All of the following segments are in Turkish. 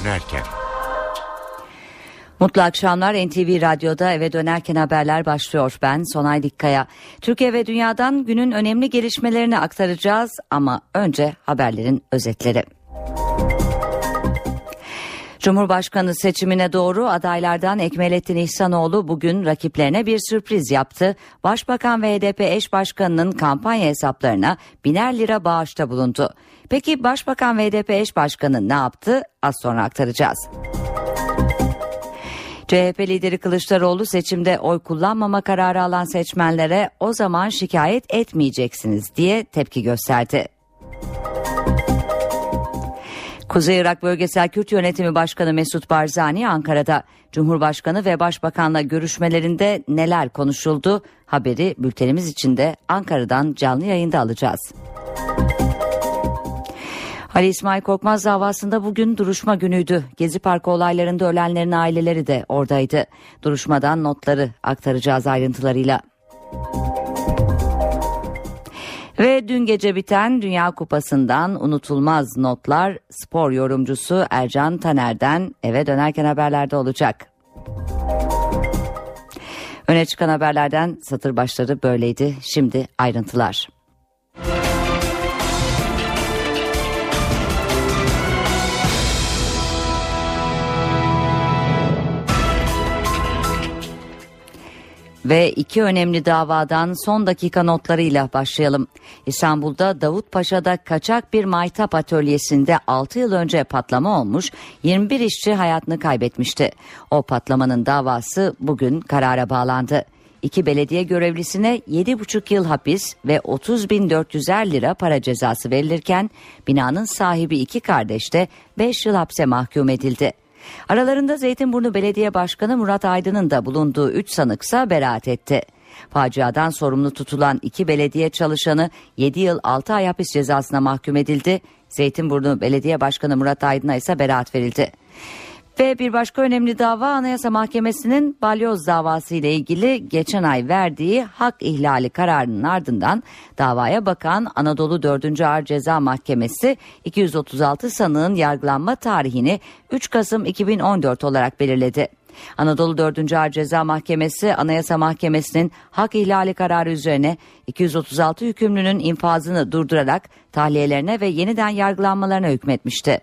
dönerken. Mutlu akşamlar NTV Radyo'da eve dönerken haberler başlıyor. Ben Sonay Dikkaya. Türkiye ve dünyadan günün önemli gelişmelerini aktaracağız ama önce haberlerin özetleri. Cumhurbaşkanı seçimine doğru adaylardan Ekmelettin İhsanoğlu bugün rakiplerine bir sürpriz yaptı. Başbakan ve HDP eş başkanının kampanya hesaplarına biner lira bağışta bulundu. Peki Başbakan ve HDP eş başkanı ne yaptı? Az sonra aktaracağız. CHP lideri Kılıçdaroğlu seçimde oy kullanmama kararı alan seçmenlere o zaman şikayet etmeyeceksiniz diye tepki gösterdi. Kuzey Irak Bölgesel Kürt Yönetimi Başkanı Mesut Barzani Ankara'da Cumhurbaşkanı ve Başbakanla görüşmelerinde neler konuşuldu? Haberi bültenimiz içinde Ankara'dan canlı yayında alacağız. Ali İsmail Korkmaz davasında bugün duruşma günüydü. Gezi Parkı olaylarında ölenlerin aileleri de oradaydı. Duruşmadan notları aktaracağız ayrıntılarıyla. Ve dün gece biten Dünya Kupası'ndan unutulmaz notlar spor yorumcusu Ercan Taner'den eve dönerken haberlerde olacak. Öne çıkan haberlerden satır başları böyleydi. Şimdi ayrıntılar. Ve iki önemli davadan son dakika notlarıyla başlayalım. İstanbul'da Davutpaşa'da kaçak bir maytap atölyesinde 6 yıl önce patlama olmuş 21 işçi hayatını kaybetmişti. O patlamanın davası bugün karara bağlandı. İki belediye görevlisine 7,5 yıl hapis ve 30.400'er lira para cezası verilirken binanın sahibi iki kardeş de 5 yıl hapse mahkum edildi. Aralarında Zeytinburnu Belediye Başkanı Murat Aydın'ın da bulunduğu 3 sanıksa beraat etti. Faciadan sorumlu tutulan iki belediye çalışanı 7 yıl 6 ay hapis cezasına mahkum edildi. Zeytinburnu Belediye Başkanı Murat Aydın'a ise beraat verildi. Ve bir başka önemli dava Anayasa Mahkemesi'nin balyoz davası ile ilgili geçen ay verdiği hak ihlali kararının ardından davaya bakan Anadolu 4. Ağır Ceza Mahkemesi 236 sanığın yargılanma tarihini 3 Kasım 2014 olarak belirledi. Anadolu 4. Ağır Ceza Mahkemesi Anayasa Mahkemesi'nin hak ihlali kararı üzerine 236 hükümlünün infazını durdurarak tahliyelerine ve yeniden yargılanmalarına hükmetmişti.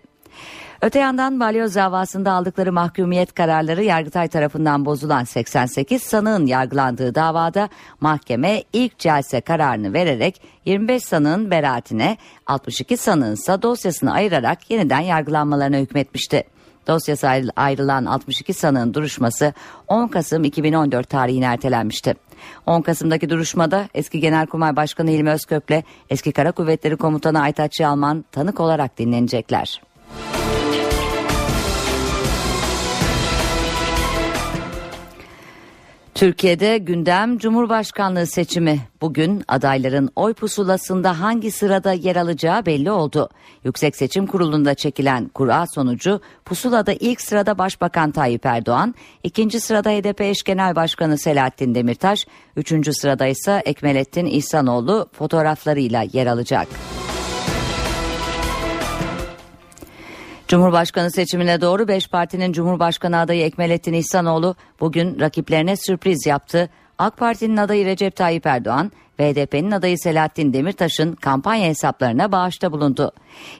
Öte yandan balyoz davasında aldıkları mahkumiyet kararları Yargıtay tarafından bozulan 88 sanığın yargılandığı davada mahkeme ilk celse kararını vererek 25 sanığın beraatine 62 sanığın ise dosyasını ayırarak yeniden yargılanmalarına hükmetmişti. Dosyası ayrılan 62 sanığın duruşması 10 Kasım 2014 tarihine ertelenmişti. 10 Kasım'daki duruşmada eski Genelkurmay Başkanı Hilmi Özkök'le eski Kara Kuvvetleri Komutanı Aytaç Yalman tanık olarak dinlenecekler. Türkiye'de gündem Cumhurbaşkanlığı seçimi. Bugün adayların oy pusulasında hangi sırada yer alacağı belli oldu. Yüksek Seçim Kurulu'nda çekilen kura sonucu pusulada ilk sırada Başbakan Tayyip Erdoğan, ikinci sırada HDP eş genel başkanı Selahattin Demirtaş, üçüncü sırada ise Ekmelettin İhsanoğlu fotoğraflarıyla yer alacak. Cumhurbaşkanı seçimine doğru 5 partinin Cumhurbaşkanı adayı Ekmelettin İhsanoğlu bugün rakiplerine sürpriz yaptı. AK Parti'nin adayı Recep Tayyip Erdoğan ve HDP'nin adayı Selahattin Demirtaş'ın kampanya hesaplarına bağışta bulundu.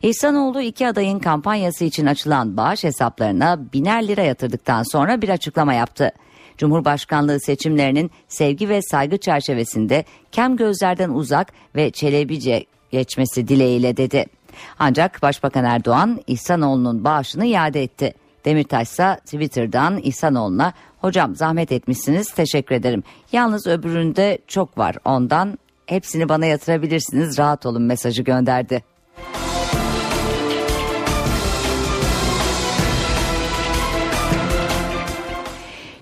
İhsanoğlu iki adayın kampanyası için açılan bağış hesaplarına biner lira yatırdıktan sonra bir açıklama yaptı. Cumhurbaşkanlığı seçimlerinin sevgi ve saygı çerçevesinde kem gözlerden uzak ve çelebice geçmesi dileğiyle dedi. Ancak Başbakan Erdoğan İhsanoğlu'nun bağışını iade etti. Demirtaş ise Twitter'dan İhsanoğlu'na hocam zahmet etmişsiniz teşekkür ederim. Yalnız öbüründe çok var ondan hepsini bana yatırabilirsiniz rahat olun mesajı gönderdi.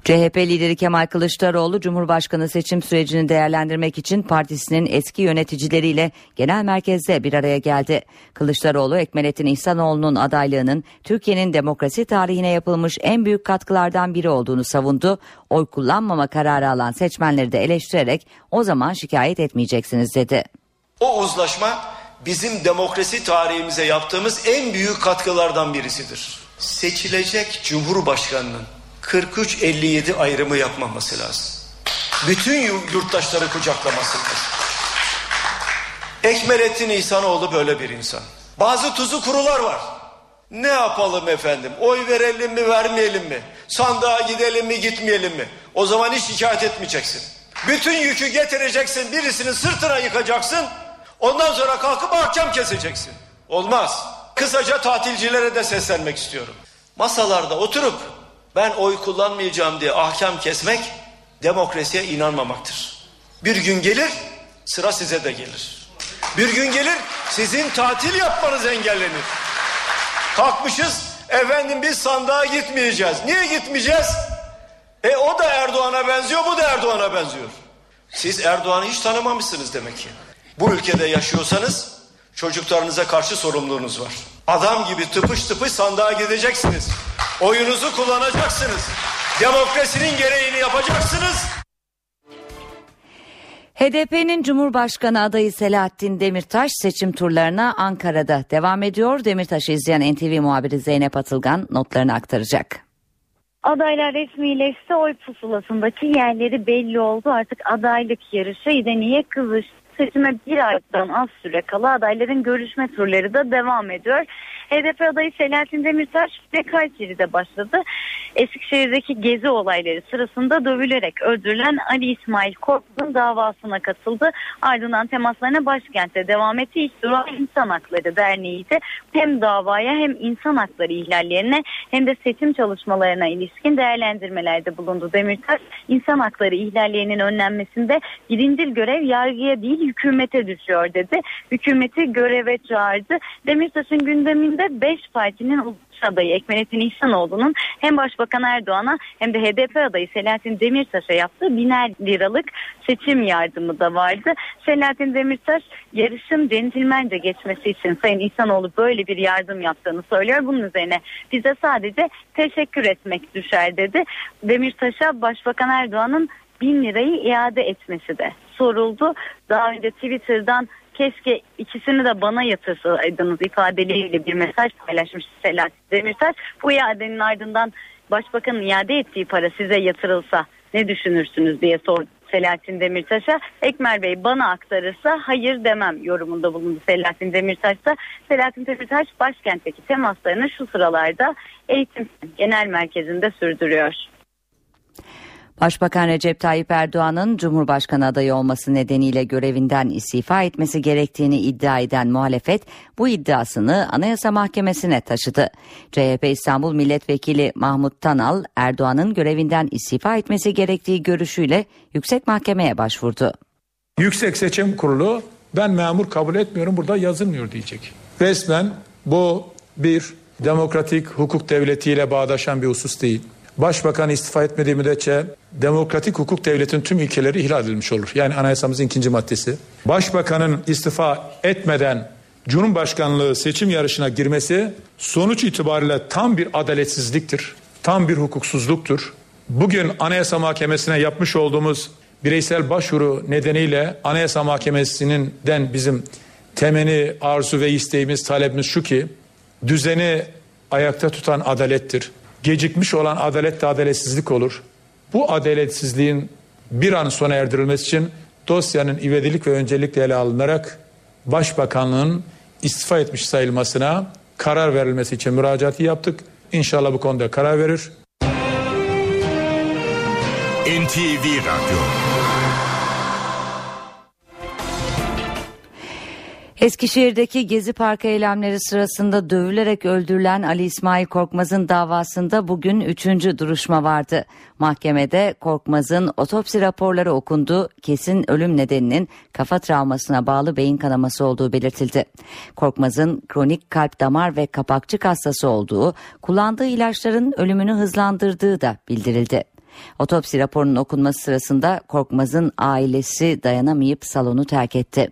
CHP lideri Kemal Kılıçdaroğlu Cumhurbaşkanı seçim sürecini değerlendirmek için partisinin eski yöneticileriyle genel merkezde bir araya geldi. Kılıçdaroğlu Ekmelettin İhsanoğlu'nun adaylığının Türkiye'nin demokrasi tarihine yapılmış en büyük katkılardan biri olduğunu savundu. Oy kullanmama kararı alan seçmenleri de eleştirerek o zaman şikayet etmeyeceksiniz dedi. O uzlaşma bizim demokrasi tarihimize yaptığımız en büyük katkılardan birisidir. seçilecek Cumhurbaşkanının 43-57 ayrımı yapmaması lazım. Bütün yurttaşları kucaklaması lazım. Ekmelettin İhsanoğlu böyle bir insan. Bazı tuzu kurular var. Ne yapalım efendim? Oy verelim mi vermeyelim mi? Sandığa gidelim mi gitmeyelim mi? O zaman hiç şikayet etmeyeceksin. Bütün yükü getireceksin birisini sırtına yıkacaksın. Ondan sonra kalkıp ahkam keseceksin. Olmaz. Kısaca tatilcilere de seslenmek istiyorum. Masalarda oturup ben oy kullanmayacağım diye ahkam kesmek demokrasiye inanmamaktır. Bir gün gelir sıra size de gelir. Bir gün gelir sizin tatil yapmanız engellenir. Kalkmışız efendim biz sandığa gitmeyeceğiz. Niye gitmeyeceğiz? E o da Erdoğan'a benziyor bu da Erdoğan'a benziyor. Siz Erdoğan'ı hiç tanımamışsınız demek ki. Bu ülkede yaşıyorsanız çocuklarınıza karşı sorumluluğunuz var. Adam gibi tıpış tıpış sandığa gideceksiniz. Oyunuzu kullanacaksınız. Demokrasinin gereğini yapacaksınız. HDP'nin Cumhurbaşkanı adayı Selahattin Demirtaş seçim turlarına Ankara'da devam ediyor. Demirtaş'ı izleyen NTV muhabiri Zeynep Atılgan notlarını aktaracak. Adaylar resmileşti oy pusulasındaki yerleri belli oldu. Artık adaylık yarışı İdeni'ye kızıştı. Seçime bir aydan az süre kala adayların görüşme turları da devam ediyor. HDP adayı Selahattin Demirtaş ve Kayseri'de başladı. Eskişehir'deki gezi olayları sırasında dövülerek öldürülen Ali İsmail Korkmaz'ın davasına katıldı. Ardından temaslarına başkentte devam etti. İlk durağı İnsan Hakları Derneği de hem davaya hem insan hakları ihlallerine hem de seçim çalışmalarına ilişkin değerlendirmelerde bulundu. Demirtaş insan hakları ihlallerinin önlenmesinde birincil görev yargıya değil hükümete düşüyor dedi. Hükümeti göreve çağırdı. Demirtaş'ın gündeminde 5 partinin adayı Ekmelettin İhsanoğlu'nun hem Başbakan Erdoğan'a hem de HDP adayı Selahattin Demirtaş'a yaptığı biner liralık seçim yardımı da vardı. Selahattin Demirtaş yarışın centilmence geçmesi için Sayın İhsanoğlu böyle bir yardım yaptığını söylüyor. Bunun üzerine bize sadece teşekkür etmek düşer dedi. Demirtaş'a Başbakan Erdoğan'ın bin lirayı iade etmesi de soruldu. Daha önce Twitter'dan keşke ikisini de bana yatırsaydınız ifadeleriyle bir mesaj paylaşmış Selahattin Demirtaş. Bu iadenin ardından başbakanın iade ettiği para size yatırılsa ne düşünürsünüz diye sordu Selahattin Demirtaş'a. Ekmer Bey bana aktarırsa hayır demem yorumunda bulundu Selahattin Demirtaş'ta. Selahattin Demirtaş başkentteki temaslarını şu sıralarda eğitim genel merkezinde sürdürüyor. Başbakan Recep Tayyip Erdoğan'ın Cumhurbaşkanı adayı olması nedeniyle görevinden istifa etmesi gerektiğini iddia eden muhalefet bu iddiasını Anayasa Mahkemesi'ne taşıdı. CHP İstanbul Milletvekili Mahmut Tanal Erdoğan'ın görevinden istifa etmesi gerektiği görüşüyle yüksek mahkemeye başvurdu. Yüksek Seçim Kurulu ben memur kabul etmiyorum burada yazılmıyor diyecek. Resmen bu bir demokratik hukuk devletiyle bağdaşan bir husus değil. Başbakan istifa etmediği müddetçe demokratik hukuk devletin tüm ilkeleri ihlal edilmiş olur. Yani anayasamızın ikinci maddesi. Başbakanın istifa etmeden Cumhurbaşkanlığı seçim yarışına girmesi sonuç itibariyle tam bir adaletsizliktir. Tam bir hukuksuzluktur. Bugün Anayasa Mahkemesi'ne yapmış olduğumuz bireysel başvuru nedeniyle Anayasa Mahkemesi'nin den bizim temeni, arzu ve isteğimiz, talebimiz şu ki düzeni ayakta tutan adalettir gecikmiş olan adalet de adaletsizlik olur. Bu adaletsizliğin bir an sona erdirilmesi için dosyanın ivedilik ve öncelikle ele alınarak Başbakanlığın istifa etmiş sayılmasına karar verilmesi için müracaatı yaptık. İnşallah bu konuda karar verir. NTV Radyo Eskişehir'deki Gezi Parkı eylemleri sırasında dövülerek öldürülen Ali İsmail Korkmaz'ın davasında bugün üçüncü duruşma vardı. Mahkemede Korkmaz'ın otopsi raporları okundu. Kesin ölüm nedeninin kafa travmasına bağlı beyin kanaması olduğu belirtildi. Korkmaz'ın kronik kalp damar ve kapakçık hastası olduğu, kullandığı ilaçların ölümünü hızlandırdığı da bildirildi. Otopsi raporunun okunması sırasında Korkmaz'ın ailesi dayanamayıp salonu terk etti.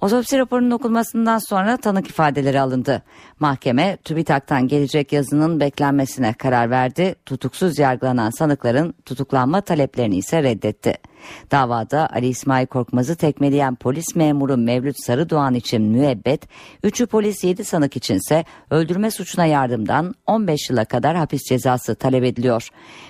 Otopsi raporunun okunmasından sonra tanık ifadeleri alındı. Mahkeme TÜBİTAK'tan gelecek yazının beklenmesine karar verdi. Tutuksuz yargılanan sanıkların tutuklanma taleplerini ise reddetti. Davada Ali İsmail Korkmaz'ı tekmeleyen polis memuru Mevlüt Sarıdoğan için müebbet, 3'ü polis 7 sanık içinse öldürme suçuna yardımdan 15 yıla kadar hapis cezası talep ediliyor.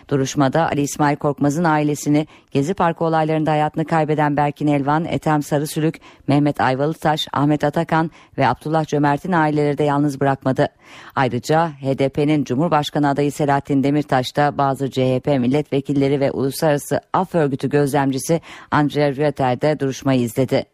Duruşmada Ali İsmail Korkmaz'ın ailesini Gezi Parkı olaylarında hayatını kaybeden Berkin Elvan, Ethem Sarısülük, Mehmet Ayvalıtaş, Ahmet Atakan ve Abdullah Cömert'in aileleri de yalnız bırakmadı. Ayrıca HDP'nin Cumhurbaşkanı adayı Selahattin Demirtaş da bazı CHP milletvekilleri ve Uluslararası Af Örgütü gözlemcisi Andrea Rüeter de duruşmayı izledi.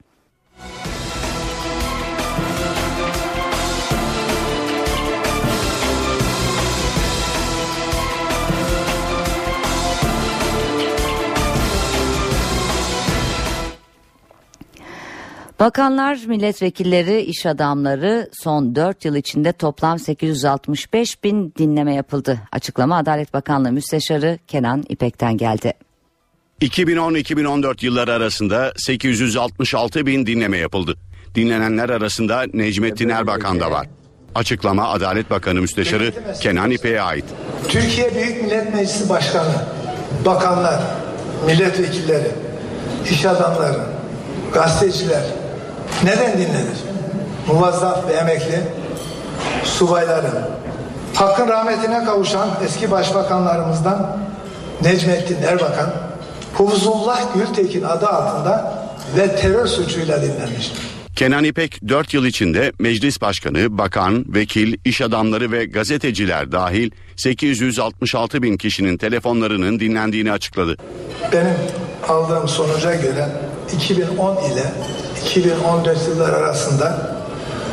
Bakanlar, milletvekilleri, iş adamları son 4 yıl içinde toplam 865 bin dinleme yapıldı. Açıklama Adalet Bakanlığı Müsteşarı Kenan İpek'ten geldi. 2010-2014 yılları arasında 866 bin dinleme yapıldı. Dinlenenler arasında Necmettin Erbakan da var. Açıklama Adalet Bakanı Müsteşarı Kenan İpek'e ait. Türkiye Büyük Millet Meclisi Başkanı, bakanlar, milletvekilleri, iş adamları, gazeteciler neden dinlenir? Muvazzaf ve emekli subayların, hakkın rahmetine kavuşan eski başbakanlarımızdan Necmettin Erbakan, Hufuzullah Gültekin adı altında ve terör suçuyla dinlenmiştir. Kenan İpek 4 yıl içinde meclis başkanı, bakan, vekil, iş adamları ve gazeteciler dahil 866 bin kişinin telefonlarının dinlendiğini açıkladı. Benim aldığım sonuca göre 2010 ile 2014 yıllar arasında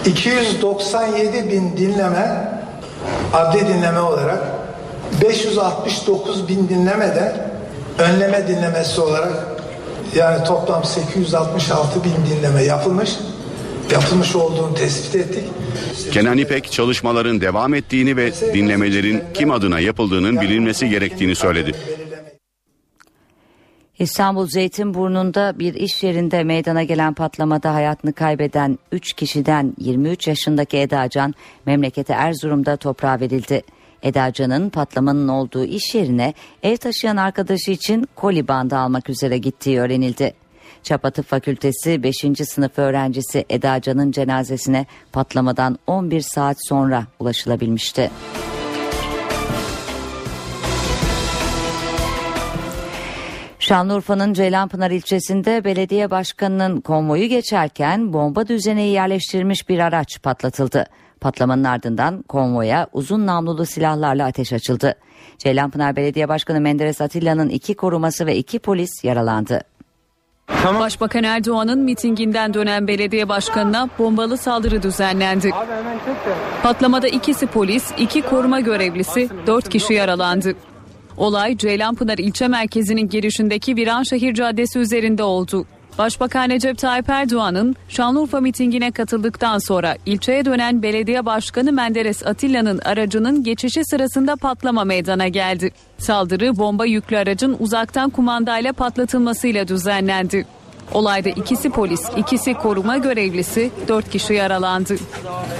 297 bin dinleme adli dinleme olarak 569 bin dinleme de önleme dinlemesi olarak yani toplam 866 bin dinleme yapılmış yapılmış olduğunu tespit ettik. Kenan İpek çalışmaların devam ettiğini ve dinlemelerin kim adına yapıldığının bilinmesi gerektiğini söyledi. İstanbul Zeytinburnu'nda bir iş yerinde meydana gelen patlamada hayatını kaybeden 3 kişiden 23 yaşındaki Eda Can memleketi Erzurum'da toprağa verildi. Eda Can'ın patlamanın olduğu iş yerine ev taşıyan arkadaşı için koli bandı almak üzere gittiği öğrenildi. Çapa Fakültesi 5. sınıf öğrencisi Eda Can'ın cenazesine patlamadan 11 saat sonra ulaşılabilmişti. Şanlıurfa'nın Ceylanpınar ilçesinde belediye başkanının konvoyu geçerken bomba düzeneği yerleştirilmiş bir araç patlatıldı. Patlamanın ardından konvoya uzun namlulu silahlarla ateş açıldı. Ceylanpınar Belediye Başkanı Menderes Atilla'nın iki koruması ve iki polis yaralandı. Başbakan Erdoğan'ın mitinginden dönen belediye başkanına bombalı saldırı düzenlendi. Patlamada ikisi polis, iki koruma görevlisi, dört kişi yaralandı. Olay Ceylanpınar ilçe merkezinin girişindeki Viranşehir Caddesi üzerinde oldu. Başbakan Recep Tayyip Erdoğan'ın Şanlıurfa mitingine katıldıktan sonra ilçeye dönen belediye başkanı Menderes Atilla'nın aracının geçişi sırasında patlama meydana geldi. Saldırı bomba yüklü aracın uzaktan kumandayla patlatılmasıyla düzenlendi. Olayda ikisi polis, ikisi koruma görevlisi, dört kişi yaralandı.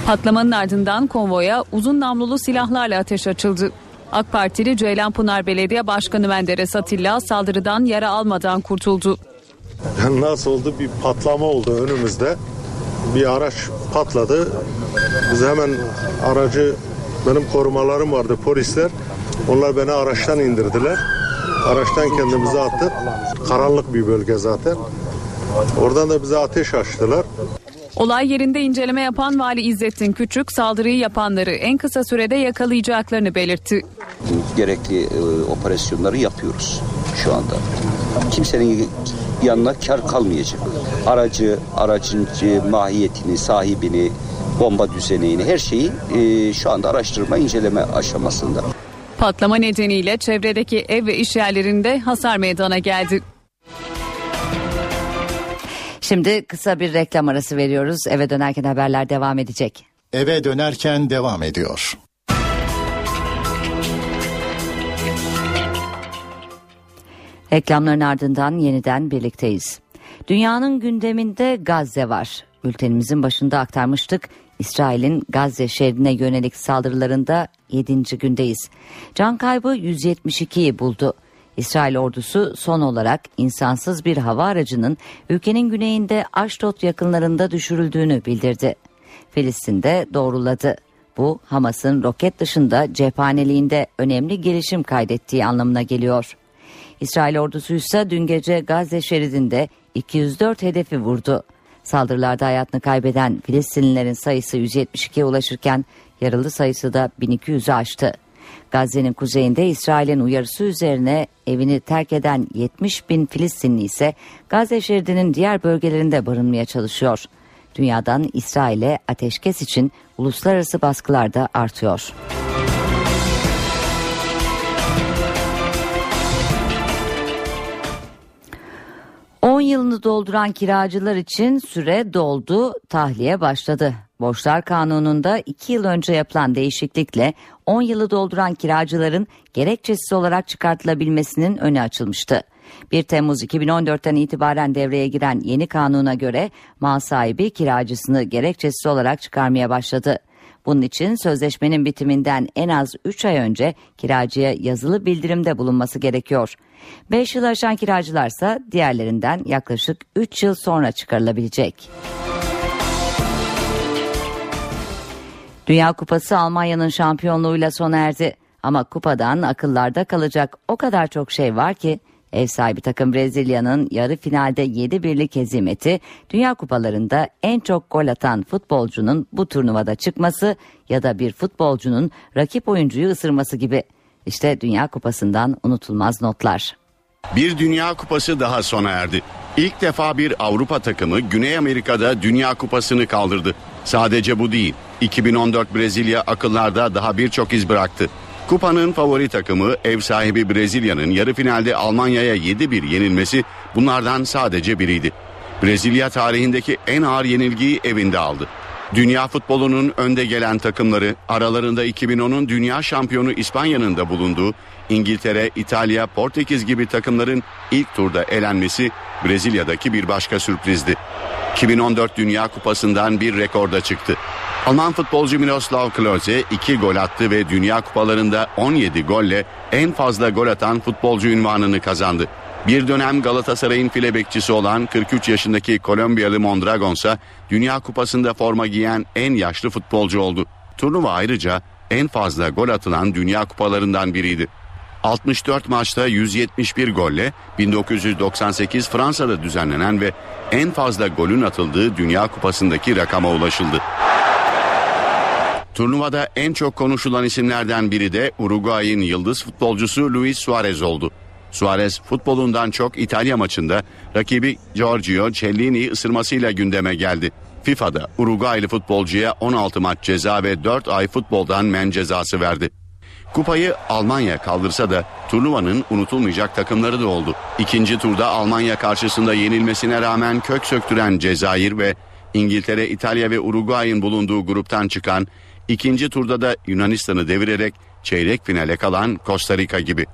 Patlamanın ardından konvoya uzun namlulu silahlarla ateş açıldı. AK Partili Ceylanpınar Belediye Başkanı Menderes Atilla saldırıdan yara almadan kurtuldu. Nasıl oldu bir patlama oldu önümüzde. Bir araç patladı. Biz hemen aracı benim korumalarım vardı polisler. Onlar beni araçtan indirdiler. Araçtan kendimizi attık. Karanlık bir bölge zaten. Oradan da bize ateş açtılar. Olay yerinde inceleme yapan Vali İzzettin Küçük saldırıyı yapanları en kısa sürede yakalayacaklarını belirtti. Gerekli e, operasyonları yapıyoruz şu anda. Kimsenin yanına kar kalmayacak. Aracı, aracın mahiyetini, sahibini, bomba düzeneğini her şeyi e, şu anda araştırma, inceleme aşamasında. Patlama nedeniyle çevredeki ev ve iş yerlerinde hasar meydana geldi. Şimdi kısa bir reklam arası veriyoruz. Eve dönerken haberler devam edecek. Eve dönerken devam ediyor. Reklamların ardından yeniden birlikteyiz. Dünyanın gündeminde Gazze var. Bültenimizin başında aktarmıştık. İsrail'in Gazze şehrine yönelik saldırılarında 7. gündeyiz. Can kaybı 172'yi buldu. İsrail ordusu son olarak insansız bir hava aracının ülkenin güneyinde Aşdod yakınlarında düşürüldüğünü bildirdi. Filistin'de doğruladı. Bu Hamas'ın roket dışında cephaneliğinde önemli gelişim kaydettiği anlamına geliyor. İsrail ordusu ise dün gece Gazze şeridinde 204 hedefi vurdu. Saldırılarda hayatını kaybeden Filistinlilerin sayısı 172'ye ulaşırken yaralı sayısı da 1200'ü aştı. Gazze'nin kuzeyinde İsrail'in uyarısı üzerine evini terk eden 70 bin Filistinli ise Gazze şeridinin diğer bölgelerinde barınmaya çalışıyor. Dünyadan İsrail'e ateşkes için uluslararası baskılar da artıyor. 10 yılını dolduran kiracılar için süre doldu, tahliye başladı. Borçlar Kanunu'nda 2 yıl önce yapılan değişiklikle 10 yılı dolduran kiracıların gerekçesiz olarak çıkartılabilmesinin önü açılmıştı. 1 Temmuz 2014'ten itibaren devreye giren yeni kanuna göre mal sahibi kiracısını gerekçesiz olarak çıkarmaya başladı. Bunun için sözleşmenin bitiminden en az 3 ay önce kiracıya yazılı bildirimde bulunması gerekiyor. 5 yıl aşan kiracılarsa diğerlerinden yaklaşık 3 yıl sonra çıkarılabilecek. Dünya Kupası Almanya'nın şampiyonluğuyla sona erdi. Ama kupadan akıllarda kalacak o kadar çok şey var ki ev sahibi takım Brezilya'nın yarı finalde 7 birlik hezimeti Dünya Kupalarında en çok gol atan futbolcunun bu turnuvada çıkması ya da bir futbolcunun rakip oyuncuyu ısırması gibi. İşte Dünya Kupası'ndan unutulmaz notlar. Bir Dünya Kupası daha sona erdi. İlk defa bir Avrupa takımı Güney Amerika'da Dünya Kupası'nı kaldırdı. Sadece bu değil. 2014 Brezilya akıllarda daha birçok iz bıraktı. Kupanın favori takımı ev sahibi Brezilya'nın yarı finalde Almanya'ya 7-1 yenilmesi bunlardan sadece biriydi. Brezilya tarihindeki en ağır yenilgiyi evinde aldı. Dünya futbolunun önde gelen takımları aralarında 2010'un dünya şampiyonu İspanya'nın da bulunduğu İngiltere, İtalya, Portekiz gibi takımların ilk turda elenmesi Brezilya'daki bir başka sürprizdi. 2014 Dünya Kupası'ndan bir rekorda çıktı. Alman futbolcu Miroslav Klose 2 gol attı ve Dünya Kupalarında 17 golle en fazla gol atan futbolcu ünvanını kazandı. Bir dönem Galatasaray'ın file bekçisi olan 43 yaşındaki Kolombiyalı Mondragon ise Dünya Kupası'nda forma giyen en yaşlı futbolcu oldu. Turnuva ayrıca en fazla gol atılan Dünya Kupalarından biriydi. 64 maçta 171 golle 1998 Fransa'da düzenlenen ve en fazla golün atıldığı Dünya Kupası'ndaki rakama ulaşıldı. Turnuvada en çok konuşulan isimlerden biri de Uruguay'ın yıldız futbolcusu Luis Suarez oldu. Suarez futbolundan çok İtalya maçında rakibi Giorgio Cellini'yi ısırmasıyla gündeme geldi. FIFA'da Uruguaylı futbolcuya 16 maç ceza ve 4 ay futboldan men cezası verdi. Kupayı Almanya kaldırsa da turnuvanın unutulmayacak takımları da oldu. İkinci turda Almanya karşısında yenilmesine rağmen kök söktüren Cezayir ve İngiltere, İtalya ve Uruguay'ın bulunduğu gruptan çıkan ikinci turda da Yunanistan'ı devirerek çeyrek finale kalan Costa Rica gibi.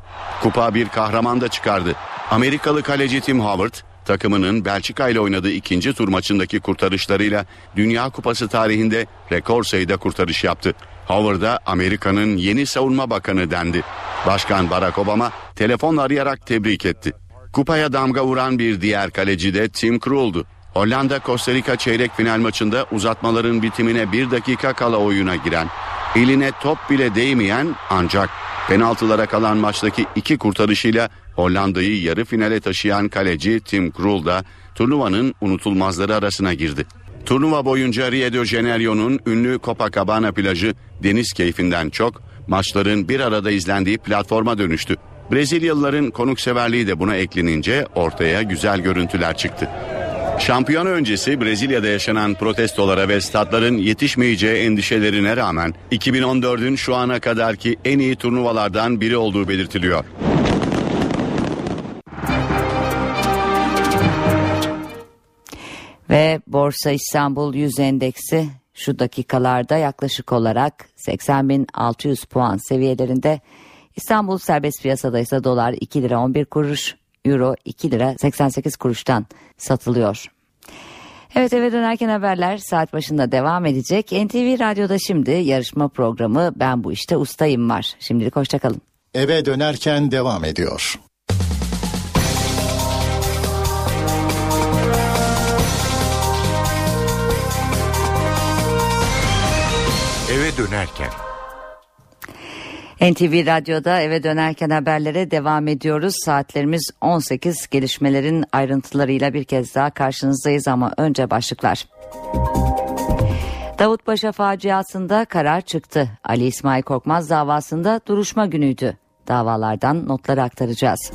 Kupa bir kahraman da çıkardı. Amerikalı kaleci Tim Howard takımının Belçika ile oynadığı ikinci tur maçındaki kurtarışlarıyla Dünya Kupası tarihinde rekor sayıda kurtarış yaptı. Howard'a Amerika'nın yeni savunma bakanı dendi. Başkan Barack Obama telefonla arayarak tebrik etti. Kupaya damga vuran bir diğer kaleci de Tim Krul'du. Hollanda Costa Rica çeyrek final maçında uzatmaların bitimine bir dakika kala oyuna giren, eline top bile değmeyen ancak penaltılara kalan maçtaki iki kurtarışıyla Hollanda'yı yarı finale taşıyan kaleci Tim Krul da turnuvanın unutulmazları arasına girdi. Turnuva boyunca Rio de Janeiro'nun ünlü Copacabana plajı deniz keyfinden çok maçların bir arada izlendiği platforma dönüştü. Brezilyalıların konukseverliği de buna eklenince ortaya güzel görüntüler çıktı. Şampiyona öncesi Brezilya'da yaşanan protestolara ve statların yetişmeyeceği endişelerine rağmen 2014'ün şu ana kadarki en iyi turnuvalardan biri olduğu belirtiliyor. Ve Borsa İstanbul 100 endeksi şu dakikalarda yaklaşık olarak 80.600 puan seviyelerinde. İstanbul serbest piyasada ise dolar 2 lira 11 kuruş, euro 2 lira 88 kuruştan satılıyor. Evet eve dönerken haberler saat başında devam edecek. NTV Radyo'da şimdi yarışma programı Ben Bu İşte Ustayım var. Şimdilik hoşçakalın. Eve dönerken devam ediyor. Eve dönerken. NTV Radyo'da eve dönerken haberlere devam ediyoruz. Saatlerimiz 18 gelişmelerin ayrıntılarıyla bir kez daha karşınızdayız ama önce başlıklar. Davutpaşa faciasında karar çıktı. Ali İsmail Korkmaz davasında duruşma günüydü. Davalardan notları aktaracağız.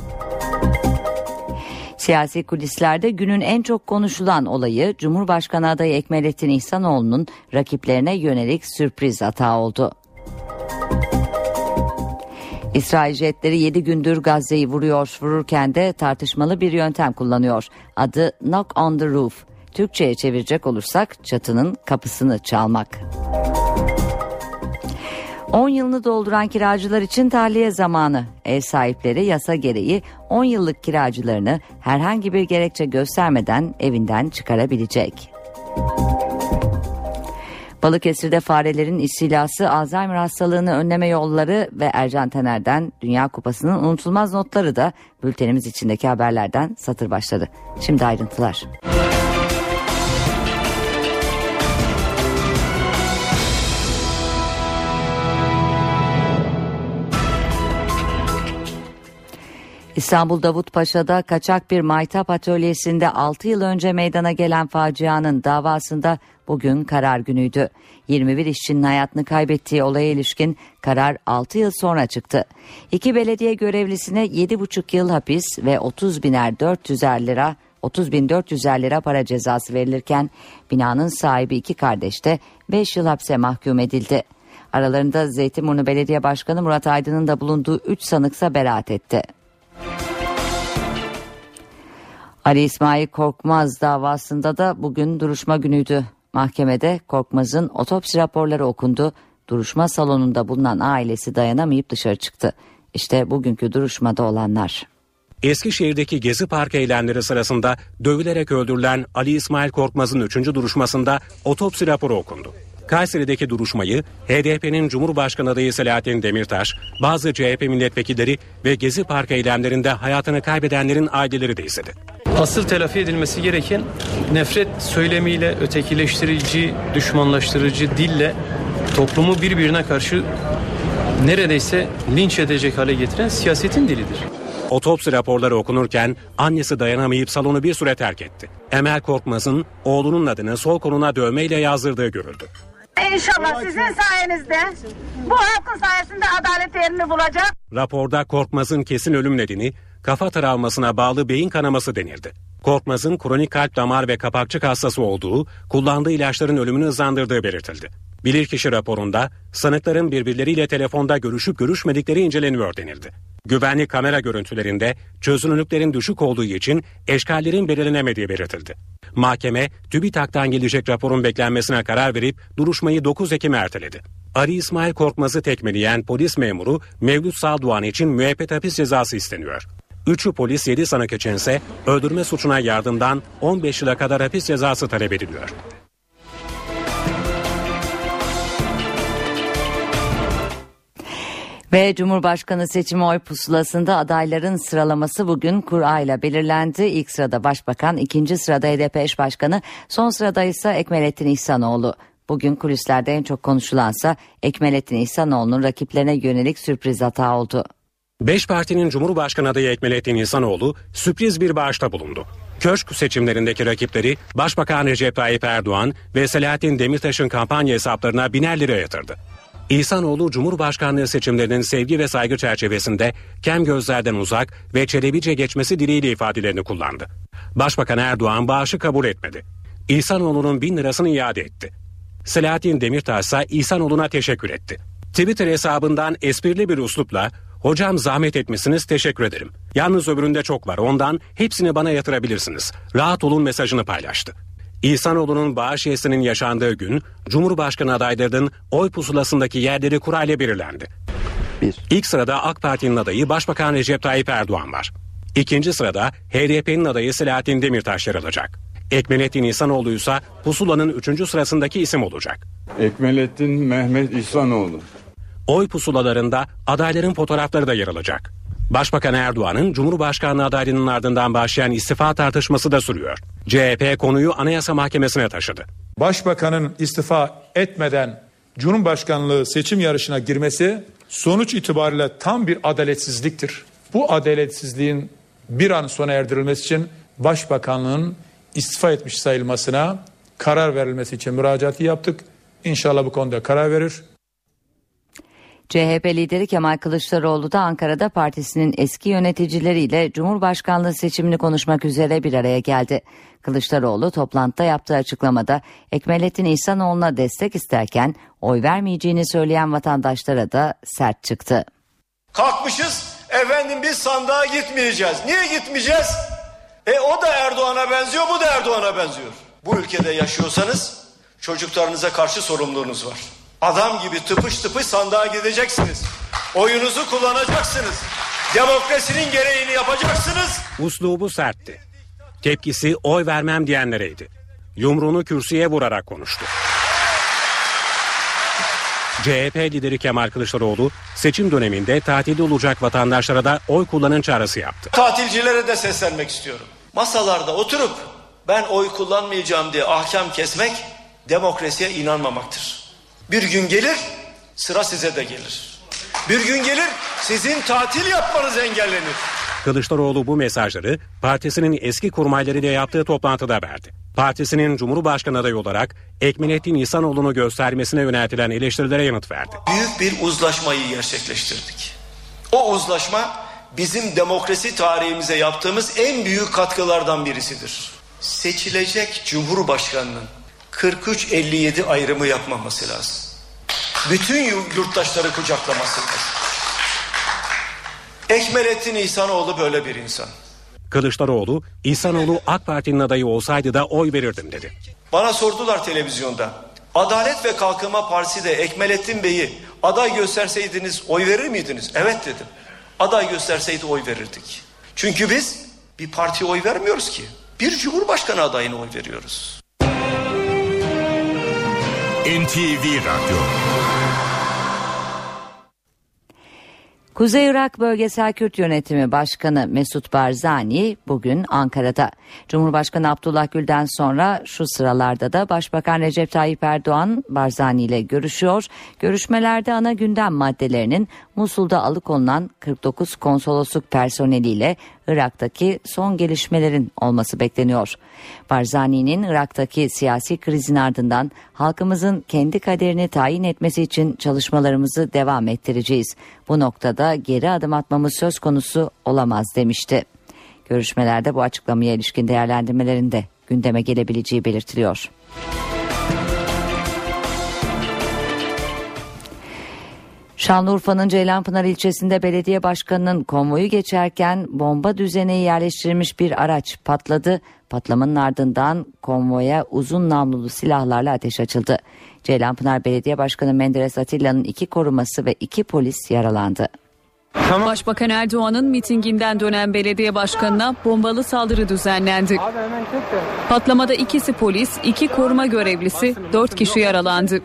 Siyasi kulislerde günün en çok konuşulan olayı Cumhurbaşkanı adayı Ekmelettin İhsanoğlu'nun rakiplerine yönelik sürpriz hata oldu. İsrail jetleri 7 gündür Gazze'yi vuruyor, vururken de tartışmalı bir yöntem kullanıyor. Adı Knock on the Roof. Türkçe'ye çevirecek olursak çatının kapısını çalmak. 10 yılını dolduran kiracılar için tahliye zamanı. Ev sahipleri yasa gereği 10 yıllık kiracılarını herhangi bir gerekçe göstermeden evinden çıkarabilecek. Balıkesir'de farelerin istilası, Alzheimer hastalığını önleme yolları ve Ercan Tener'den Dünya Kupası'nın unutulmaz notları da bültenimiz içindeki haberlerden satır başladı. Şimdi ayrıntılar. İstanbul Davutpaşa'da kaçak bir maytap atölyesinde 6 yıl önce meydana gelen facianın davasında bugün karar günüydü. 21 işçinin hayatını kaybettiği olaya ilişkin karar 6 yıl sonra çıktı. İki belediye görevlisine 7,5 yıl hapis ve 30 biner 400'er lira 30 bin 400'er lira para cezası verilirken binanın sahibi iki kardeş de 5 yıl hapse mahkum edildi. Aralarında Zeytinburnu Belediye Başkanı Murat Aydın'ın da bulunduğu 3 sanıksa beraat etti. Ali İsmail Korkmaz davasında da bugün duruşma günüydü. Mahkemede Korkmaz'ın otopsi raporları okundu. Duruşma salonunda bulunan ailesi dayanamayıp dışarı çıktı. İşte bugünkü duruşmada olanlar. Eskişehir'deki Gezi Parkı eylemleri sırasında dövülerek öldürülen Ali İsmail Korkmaz'ın 3. duruşmasında otopsi raporu okundu. Kayseri'deki duruşmayı HDP'nin Cumhurbaşkanı adayı Selahattin Demirtaş, bazı CHP milletvekilleri ve Gezi Parkı eylemlerinde hayatını kaybedenlerin aileleri de izledi. Asıl telafi edilmesi gereken nefret söylemiyle ötekileştirici, düşmanlaştırıcı dille toplumu birbirine karşı neredeyse linç edecek hale getiren siyasetin dilidir. Otopsi raporları okunurken annesi dayanamayıp salonu bir süre terk etti. Emel Korkmaz'ın oğlunun adını sol koluna dövmeyle yazdırdığı görüldü. İnşallah sizin sayenizde bu halkın sayesinde adalet yerini bulacak. Raporda Korkmaz'ın kesin ölüm nedeni kafa travmasına bağlı beyin kanaması denildi. Korkmaz'ın kronik kalp damar ve kapakçık hastası olduğu, kullandığı ilaçların ölümünü hızlandırdığı belirtildi. Bilirkişi raporunda sanıkların birbirleriyle telefonda görüşüp görüşmedikleri inceleniyor denildi. Güvenlik kamera görüntülerinde çözünürlüklerin düşük olduğu için eşkallerin belirlenemediği belirtildi. Mahkeme TÜBİTAK'tan gelecek raporun beklenmesine karar verip duruşmayı 9 Ekim'e erteledi. Ali İsmail Korkmaz'ı tekmeleyen polis memuru Mevlüt Saldoğan için müebbet hapis cezası isteniyor. Üçü polis 7 sanık için ise öldürme suçuna yardımdan 15 yıla kadar hapis cezası talep ediliyor. Ve Cumhurbaşkanı seçimi oy pusulasında adayların sıralaması bugün kura ile belirlendi. İlk sırada Başbakan, ikinci sırada HDP eş başkanı, son sırada ise Ekmelettin İhsanoğlu. Bugün kulislerde en çok konuşulansa Ekmelettin İhsanoğlu'nun rakiplerine yönelik sürpriz hata oldu. Beş partinin Cumhurbaşkanı adayı Ekmelettin İhsanoğlu sürpriz bir bağışta bulundu. Köşk seçimlerindeki rakipleri Başbakan Recep Tayyip Erdoğan ve Selahattin Demirtaş'ın kampanya hesaplarına biner lira yatırdı. İhsanoğlu Cumhurbaşkanlığı seçimlerinin sevgi ve saygı çerçevesinde kem gözlerden uzak ve çelebice geçmesi dileğiyle ifadelerini kullandı. Başbakan Erdoğan bağışı kabul etmedi. İhsanoğlu'nun bin lirasını iade etti. Selahattin Demirtaş ise İhsanoğlu'na teşekkür etti. Twitter hesabından esprili bir uslupla Hocam zahmet etmişsiniz teşekkür ederim. Yalnız öbüründe çok var ondan hepsini bana yatırabilirsiniz. Rahat olun mesajını paylaştı. İhsanoğlu'nun bağış yesinin yaşandığı gün Cumhurbaşkanı adaylarının oy pusulasındaki yerleri kurayla belirlendi. Bir. İlk sırada AK Parti'nin adayı Başbakan Recep Tayyip Erdoğan var. İkinci sırada HDP'nin adayı Selahattin Demirtaş yer alacak. Ekmelettin İhsanoğlu ise pusulanın üçüncü sırasındaki isim olacak. Ekmelettin Mehmet İhsanoğlu. Oy pusulalarında adayların fotoğrafları da yer alacak. Başbakan Erdoğan'ın Cumhurbaşkanlığı adaylığının ardından başlayan istifa tartışması da sürüyor. CHP konuyu Anayasa Mahkemesi'ne taşıdı. Başbakanın istifa etmeden Cumhurbaşkanlığı seçim yarışına girmesi sonuç itibariyle tam bir adaletsizliktir. Bu adaletsizliğin bir an sona erdirilmesi için Başbakanlığın istifa etmiş sayılmasına karar verilmesi için müracaatı yaptık. İnşallah bu konuda karar verir. CHP lideri Kemal Kılıçdaroğlu da Ankara'da partisinin eski yöneticileriyle Cumhurbaşkanlığı seçimini konuşmak üzere bir araya geldi. Kılıçdaroğlu toplantıda yaptığı açıklamada Ekmelettin İhsanoğlu'na destek isterken oy vermeyeceğini söyleyen vatandaşlara da sert çıktı. Kalkmışız efendim biz sandığa gitmeyeceğiz. Niye gitmeyeceğiz? E o da Erdoğan'a benziyor bu da Erdoğan'a benziyor. Bu ülkede yaşıyorsanız çocuklarınıza karşı sorumluluğunuz var. Adam gibi tıpış tıpış sandığa gideceksiniz. Oyunuzu kullanacaksınız. Demokrasinin gereğini yapacaksınız. Uslubu sertti. Tepkisi oy vermem diyenlereydi. Yumruğunu kürsüye vurarak konuştu. CHP lideri Kemal Kılıçdaroğlu seçim döneminde tatilde olacak vatandaşlara da oy kullanın çağrısı yaptı. Tatilcilere de seslenmek istiyorum. Masalarda oturup ben oy kullanmayacağım diye ahkam kesmek demokrasiye inanmamaktır. Bir gün gelir sıra size de gelir. Bir gün gelir sizin tatil yapmanız engellenir. Kılıçdaroğlu bu mesajları partisinin eski kurmaylarıyla yaptığı toplantıda verdi. Partisinin Cumhurbaşkanı adayı olarak Ekmelettin İhsanoğlu'nu göstermesine yöneltilen eleştirilere yanıt verdi. Büyük bir uzlaşmayı gerçekleştirdik. O uzlaşma bizim demokrasi tarihimize yaptığımız en büyük katkılardan birisidir. Seçilecek Cumhurbaşkanının 43-57 ayrımı yapmaması lazım. Bütün yurttaşları kucaklaması lazım. Ekmelettin İhsanoğlu böyle bir insan. Kılıçdaroğlu, İhsanoğlu AK Parti'nin adayı olsaydı da oy verirdim dedi. Bana sordular televizyonda. Adalet ve Kalkınma Partisi de Ekmelettin Bey'i aday gösterseydiniz oy verir miydiniz? Evet dedim. Aday gösterseydi oy verirdik. Çünkü biz bir partiye oy vermiyoruz ki. Bir cumhurbaşkanı adayına oy veriyoruz. NTV Radyo Kuzey Irak Bölgesel Kürt Yönetimi Başkanı Mesut Barzani bugün Ankara'da. Cumhurbaşkanı Abdullah Gül'den sonra şu sıralarda da Başbakan Recep Tayyip Erdoğan Barzani ile görüşüyor. Görüşmelerde ana gündem maddelerinin Musul'da alıkonulan 49 konsolosluk personeliyle Irak'taki son gelişmelerin olması bekleniyor. Barzani'nin Irak'taki siyasi krizin ardından halkımızın kendi kaderini tayin etmesi için çalışmalarımızı devam ettireceğiz. Bu noktada geri adım atmamız söz konusu olamaz demişti. Görüşmelerde bu açıklamaya ilişkin değerlendirmelerinde gündeme gelebileceği belirtiliyor. Şanlıurfa'nın Ceylanpınar ilçesinde belediye başkanının konvoyu geçerken bomba düzeneği yerleştirilmiş bir araç patladı. Patlamanın ardından konvoya uzun namlulu silahlarla ateş açıldı. Ceylanpınar Belediye Başkanı Menderes Atilla'nın iki koruması ve iki polis yaralandı. Başbakan Erdoğan'ın mitinginden dönen belediye başkanına bombalı saldırı düzenlendi. Patlamada ikisi polis, iki koruma görevlisi, dört kişi yaralandı.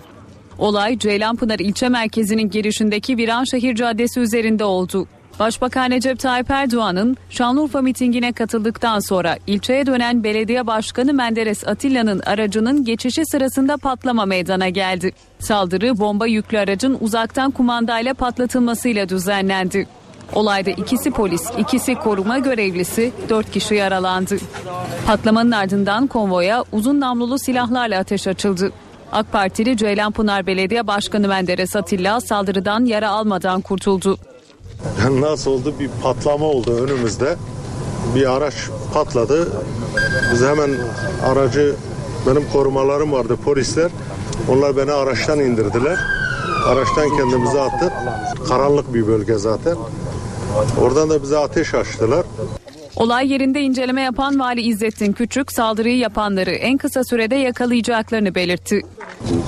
Olay Ceylanpınar ilçe merkezinin girişindeki Viranşehir Caddesi üzerinde oldu. Başbakan Recep Tayyip Erdoğan'ın Şanlıurfa mitingine katıldıktan sonra ilçeye dönen belediye başkanı Menderes Atilla'nın aracının geçişi sırasında patlama meydana geldi. Saldırı bomba yüklü aracın uzaktan kumandayla patlatılmasıyla düzenlendi. Olayda ikisi polis, ikisi koruma görevlisi, dört kişi yaralandı. Patlamanın ardından konvoya uzun namlulu silahlarla ateş açıldı. AK Partili Ceylanpınar Belediye Başkanı Menderes Atilla saldırıdan yara almadan kurtuldu. Nasıl oldu? Bir patlama oldu önümüzde. Bir araç patladı. Biz hemen aracı benim korumalarım vardı polisler. Onlar beni araçtan indirdiler. Araçtan kendimizi attık. Karanlık bir bölge zaten. Oradan da bize ateş açtılar. Olay yerinde inceleme yapan Vali İzzettin Küçük saldırıyı yapanları en kısa sürede yakalayacaklarını belirtti.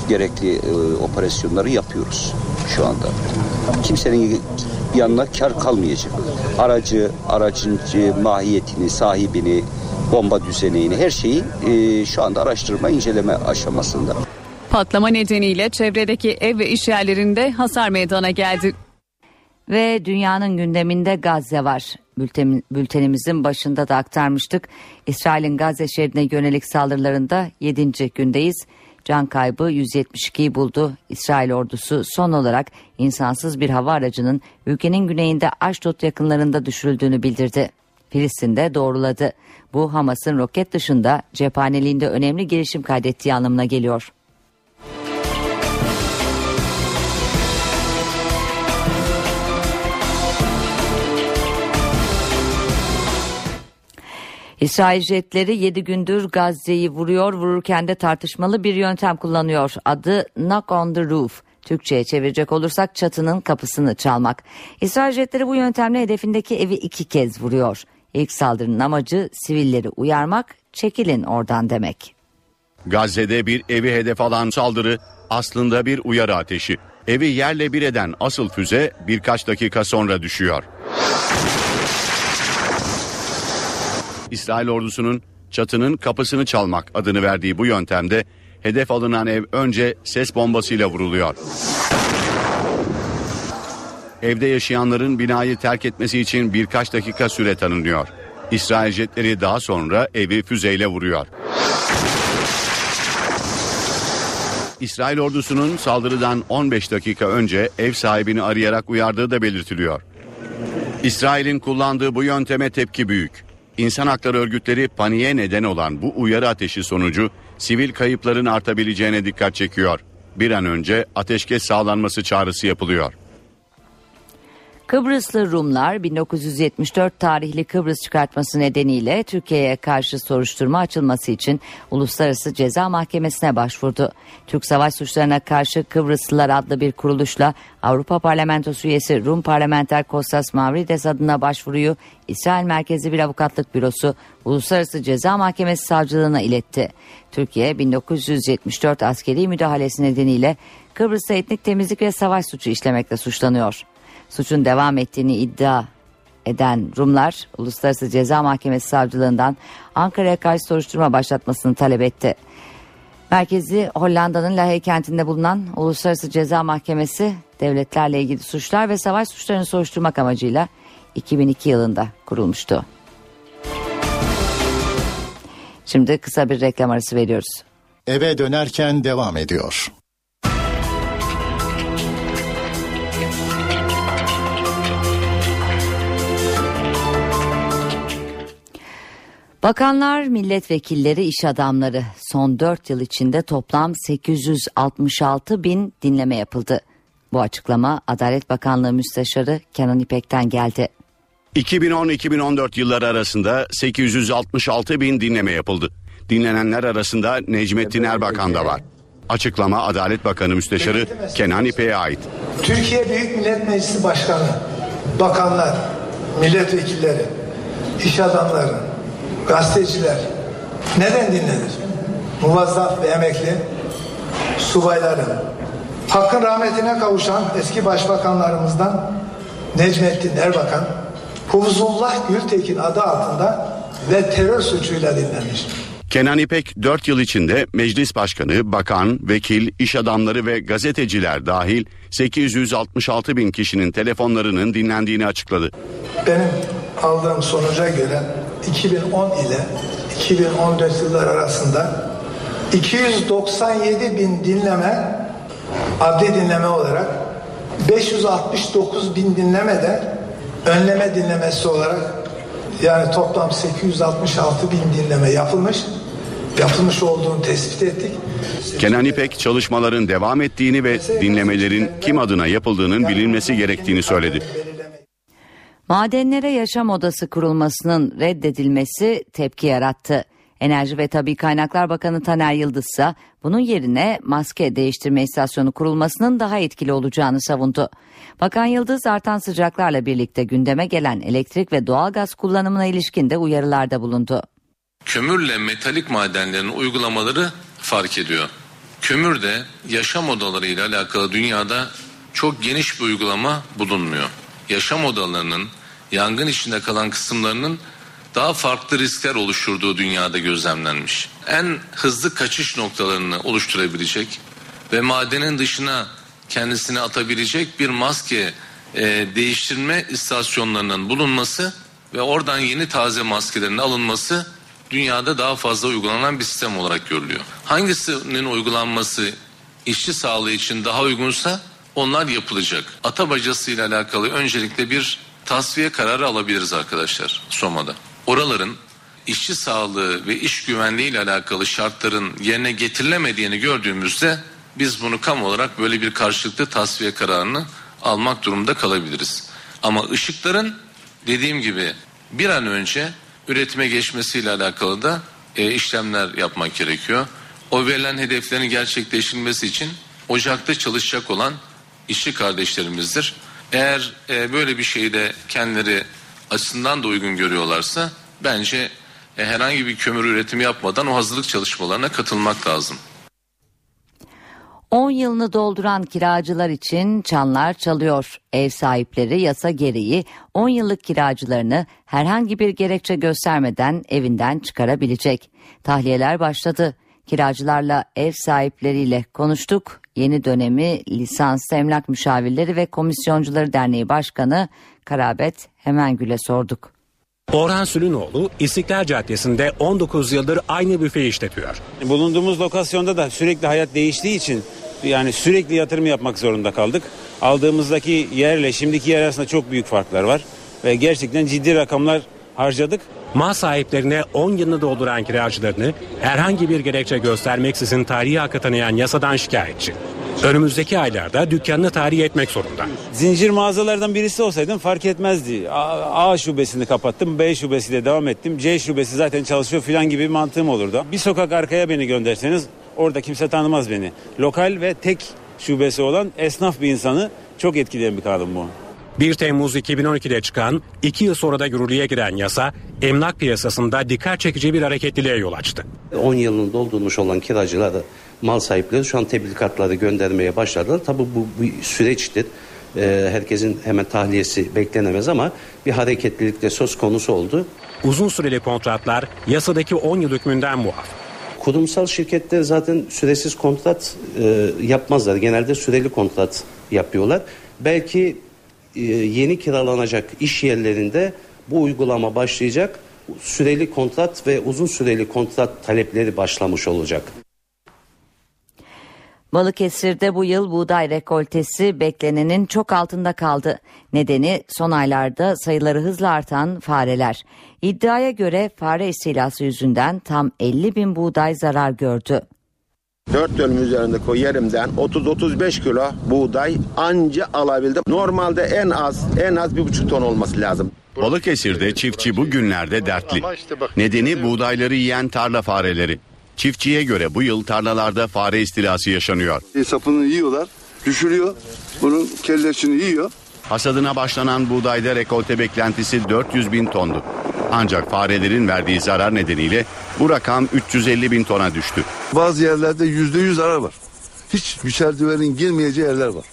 Gerekli e, operasyonları yapıyoruz şu anda. Kimsenin yanına kar kalmayacak. Aracı, aracın mahiyetini, sahibini, bomba düzeneğini her şeyi e, şu anda araştırma, inceleme aşamasında. Patlama nedeniyle çevredeki ev ve iş yerlerinde hasar meydana geldi. Ve dünyanın gündeminde Gazze var. Bülten, bültenimizin başında da aktarmıştık. İsrail'in Gazze şeridine yönelik saldırılarında 7. gündeyiz. Can kaybı 172'yi buldu. İsrail ordusu son olarak insansız bir hava aracının ülkenin güneyinde Aşdod yakınlarında düşürüldüğünü bildirdi. Filistin'de doğruladı. Bu Hamas'ın roket dışında cephaneliğinde önemli gelişim kaydettiği anlamına geliyor. İsrail jetleri 7 gündür Gazze'yi vuruyor, vururken de tartışmalı bir yöntem kullanıyor. Adı knock on the roof. Türkçe'ye çevirecek olursak çatının kapısını çalmak. İsrail jetleri bu yöntemle hedefindeki evi iki kez vuruyor. İlk saldırının amacı sivilleri uyarmak, çekilin oradan demek. Gazze'de bir evi hedef alan saldırı aslında bir uyarı ateşi. Evi yerle bir eden asıl füze birkaç dakika sonra düşüyor. İsrail ordusunun çatının kapısını çalmak adını verdiği bu yöntemde hedef alınan ev önce ses bombasıyla vuruluyor. Evde yaşayanların binayı terk etmesi için birkaç dakika süre tanınıyor. İsrail jetleri daha sonra evi füzeyle vuruyor. İsrail ordusunun saldırıdan 15 dakika önce ev sahibini arayarak uyardığı da belirtiliyor. İsrail'in kullandığı bu yönteme tepki büyük. İnsan hakları örgütleri paniğe neden olan bu uyarı ateşi sonucu sivil kayıpların artabileceğine dikkat çekiyor. Bir an önce ateşkes sağlanması çağrısı yapılıyor. Kıbrıslı Rumlar 1974 tarihli Kıbrıs çıkartması nedeniyle Türkiye'ye karşı soruşturma açılması için Uluslararası Ceza Mahkemesi'ne başvurdu. Türk Savaş Suçlarına Karşı Kıbrıslılar adlı bir kuruluşla Avrupa Parlamentosu üyesi Rum parlamenter Kostas Mavrides adına başvuruyu İsrail merkezi bir avukatlık bürosu Uluslararası Ceza Mahkemesi savcılığına iletti. Türkiye 1974 askeri müdahalesi nedeniyle Kıbrıs'ta etnik temizlik ve savaş suçu işlemekle suçlanıyor. Suçun devam ettiğini iddia eden Rumlar Uluslararası Ceza Mahkemesi savcılığından Ankara'ya karşı soruşturma başlatmasını talep etti. Merkezi Hollanda'nın Lahey kentinde bulunan Uluslararası Ceza Mahkemesi devletlerle ilgili suçlar ve savaş suçlarını soruşturmak amacıyla 2002 yılında kurulmuştu. Şimdi kısa bir reklam arası veriyoruz. Eve dönerken devam ediyor. Bakanlar, milletvekilleri, iş adamları son 4 yıl içinde toplam 866 bin dinleme yapıldı. Bu açıklama Adalet Bakanlığı Müsteşarı Kenan İpek'ten geldi. 2010-2014 yılları arasında 866 bin dinleme yapıldı. Dinlenenler arasında Necmettin Erbakan da var. Açıklama Adalet Bakanı Müsteşarı Kenan İpek'e ait. Türkiye Büyük Millet Meclisi Başkanı, bakanlar, milletvekilleri, iş adamları, gazeteciler neden dinlenir? Muvazzaf ve emekli subayların, hakkın rahmetine kavuşan eski başbakanlarımızdan Necmettin Erbakan, Hufzullah Gültekin adı altında ve terör suçuyla dinlenmiş. Kenan İpek 4 yıl içinde meclis başkanı, bakan, vekil, iş adamları ve gazeteciler dahil 866 bin kişinin telefonlarının dinlendiğini açıkladı. Benim aldığım sonuca göre 2010 ile 2014 yıllar arasında 297 bin dinleme adli dinleme olarak 569 bin dinleme de önleme dinlemesi olarak yani toplam 866 bin dinleme yapılmış yapılmış olduğunu tespit ettik. Kenan İpek çalışmaların devam ettiğini ve dinlemelerin kim adına yapıldığının bilinmesi gerektiğini söyledi. Madenlere yaşam odası kurulmasının reddedilmesi tepki yarattı. Enerji ve Tabi Kaynaklar Bakanı Taner Yıldız ise bunun yerine maske değiştirme istasyonu kurulmasının daha etkili olacağını savundu. Bakan Yıldız artan sıcaklarla birlikte gündeme gelen elektrik ve doğalgaz kullanımına ilişkin de uyarılarda bulundu. Kömürle metalik madenlerin uygulamaları fark ediyor. Kömürde yaşam odalarıyla alakalı dünyada çok geniş bir uygulama bulunmuyor. Yaşam odalarının yangın içinde kalan kısımlarının daha farklı riskler oluşturduğu dünyada gözlemlenmiş. En hızlı kaçış noktalarını oluşturabilecek ve madenin dışına kendisini atabilecek bir maske e, değiştirme istasyonlarının bulunması ve oradan yeni taze maskelerin alınması dünyada daha fazla uygulanan bir sistem olarak görülüyor. Hangisinin uygulanması işçi sağlığı için daha uygunsa onlar yapılacak. Ata bacası ile alakalı öncelikle bir tasfiye kararı alabiliriz arkadaşlar Soma'da. Oraların işçi sağlığı ve iş güvenliği ile alakalı şartların yerine getirilemediğini gördüğümüzde biz bunu kamu olarak böyle bir karşılıklı tasfiye kararını almak durumunda kalabiliriz. Ama ışıkların dediğim gibi bir an önce üretime geçmesiyle alakalı da e, işlemler yapmak gerekiyor. O verilen hedeflerin gerçekleştirilmesi için ocakta çalışacak olan işçi kardeşlerimizdir. Eğer e, böyle bir şeyi de kendileri açısından da uygun görüyorlarsa bence e, herhangi bir kömür üretimi yapmadan o hazırlık çalışmalarına katılmak lazım. 10 yılını dolduran kiracılar için çanlar çalıyor. Ev sahipleri yasa gereği 10 yıllık kiracılarını herhangi bir gerekçe göstermeden evinden çıkarabilecek. Tahliyeler başladı. Kiracılarla ev sahipleriyle konuştuk. Yeni dönemi lisans emlak müşavirleri ve komisyoncuları derneği başkanı Karabet Hemengül'e sorduk. Orhan Sülünoğlu İstiklal Caddesi'nde 19 yıldır aynı büfe işletiyor. Bulunduğumuz lokasyonda da sürekli hayat değiştiği için yani sürekli yatırım yapmak zorunda kaldık. Aldığımızdaki yerle şimdiki yer arasında çok büyük farklar var ve gerçekten ciddi rakamlar harcadık. Mal sahiplerine 10 yılını dolduran kiracılarını herhangi bir gerekçe göstermeksizin tarihi hakkı tanıyan yasadan şikayetçi. Önümüzdeki aylarda dükkanını tahliye etmek zorunda. Zincir mağazalardan birisi olsaydım fark etmezdi. A, A şubesini kapattım, B şubesiyle devam ettim. C şubesi zaten çalışıyor filan gibi bir mantığım olurdu. Bir sokak arkaya beni gönderseniz orada kimse tanımaz beni. Lokal ve tek şubesi olan esnaf bir insanı çok etkileyen bir kanun bu. 1 Temmuz 2012'de çıkan, 2 yıl sonra da yürürlüğe giren yasa, emlak piyasasında dikkat çekici bir hareketliliğe yol açtı. 10 yılını doldurmuş olan kiracılar da mal sahipleri şu an tebligatları göndermeye başladılar. Tabii bu bir süreçtir. Ee, herkesin hemen tahliyesi beklenemez ama bir hareketlilik de söz konusu oldu. Uzun süreli kontratlar yasadaki 10 yıl hükmünden muaf. Kurumsal şirketler zaten süresiz kontrat e, yapmazlar. Genelde süreli kontrat yapıyorlar. Belki e, yeni kiralanacak iş yerlerinde bu uygulama başlayacak. Süreli kontrat ve uzun süreli kontrat talepleri başlamış olacak. Balıkesir'de bu yıl buğday rekoltesi beklenenin çok altında kaldı. Nedeni son aylarda sayıları hızla artan fareler. İddiaya göre fare istilası yüzünden tam 50 bin buğday zarar gördü. 4 dönüm üzerindeki yerimden 30-35 kilo buğday anca alabildim. Normalde en az en az bir buçuk ton olması lazım. Balıkesir'de çiftçi bu günlerde dertli. Nedeni buğdayları yiyen tarla fareleri. Çiftçiye göre bu yıl tarlalarda fare istilası yaşanıyor. E, sapını yiyorlar, düşürüyor. Bunun kellesini yiyor. Hasadına başlanan buğdayda rekolte beklentisi 400 bin tondu. Ancak farelerin verdiği zarar nedeniyle bu rakam 350 bin tona düştü. Bazı yerlerde yüzde yüz zarar var. Hiç müçerdiverin girmeyeceği yerler var.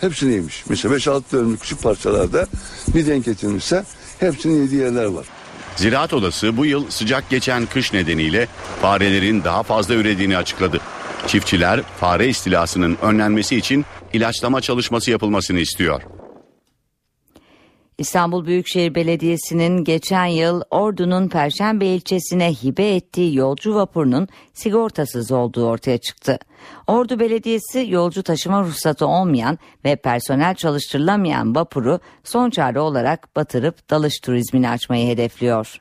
Hepsini yemiş. Mesela 5-6 dönümlük küçük parçalarda bir denk getirmişse hepsini yediği yerler var. Ziraat Odası bu yıl sıcak geçen kış nedeniyle farelerin daha fazla ürediğini açıkladı. Çiftçiler fare istilasının önlenmesi için ilaçlama çalışması yapılmasını istiyor. İstanbul Büyükşehir Belediyesi'nin geçen yıl Ordu'nun Perşembe ilçesine hibe ettiği yolcu vapurunun sigortasız olduğu ortaya çıktı. Ordu Belediyesi yolcu taşıma ruhsatı olmayan ve personel çalıştırılamayan vapuru son çare olarak batırıp dalış turizmini açmayı hedefliyor.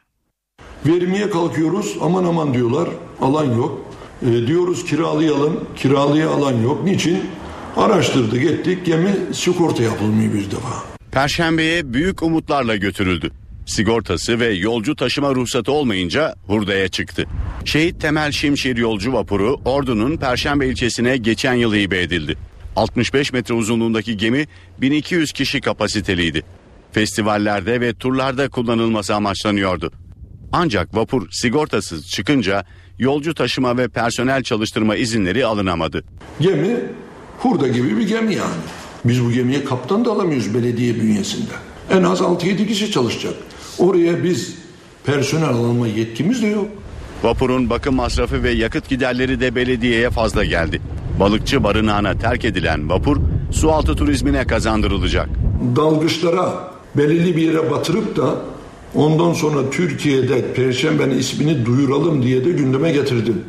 Vermeye kalkıyoruz aman aman diyorlar alan yok. E, diyoruz kiralayalım kiralaya alan yok. Niçin? Araştırdık ettik gemi sigorta yapılmıyor bir defa. Perşembeye büyük umutlarla götürüldü. Sigortası ve yolcu taşıma ruhsatı olmayınca hurdaya çıktı. Şehit Temel Şimşir yolcu vapuru Ordu'nun Perşembe ilçesine geçen yıl hibe edildi. 65 metre uzunluğundaki gemi 1200 kişi kapasiteliydi. Festivallerde ve turlarda kullanılması amaçlanıyordu. Ancak vapur sigortasız çıkınca yolcu taşıma ve personel çalıştırma izinleri alınamadı. Gemi hurda gibi bir gemi yani. Biz bu gemiye kaptan da alamıyoruz belediye bünyesinde. En az 6-7 kişi çalışacak. Oraya biz personel alma yetkimiz de yok. Vapurun bakım masrafı ve yakıt giderleri de belediyeye fazla geldi. Balıkçı barınağına terk edilen vapur sualtı turizmine kazandırılacak. Dalgıçlara belirli bir yere batırıp da Ondan sonra Türkiye'de Perşembe'nin ismini duyuralım diye de gündeme getirdim.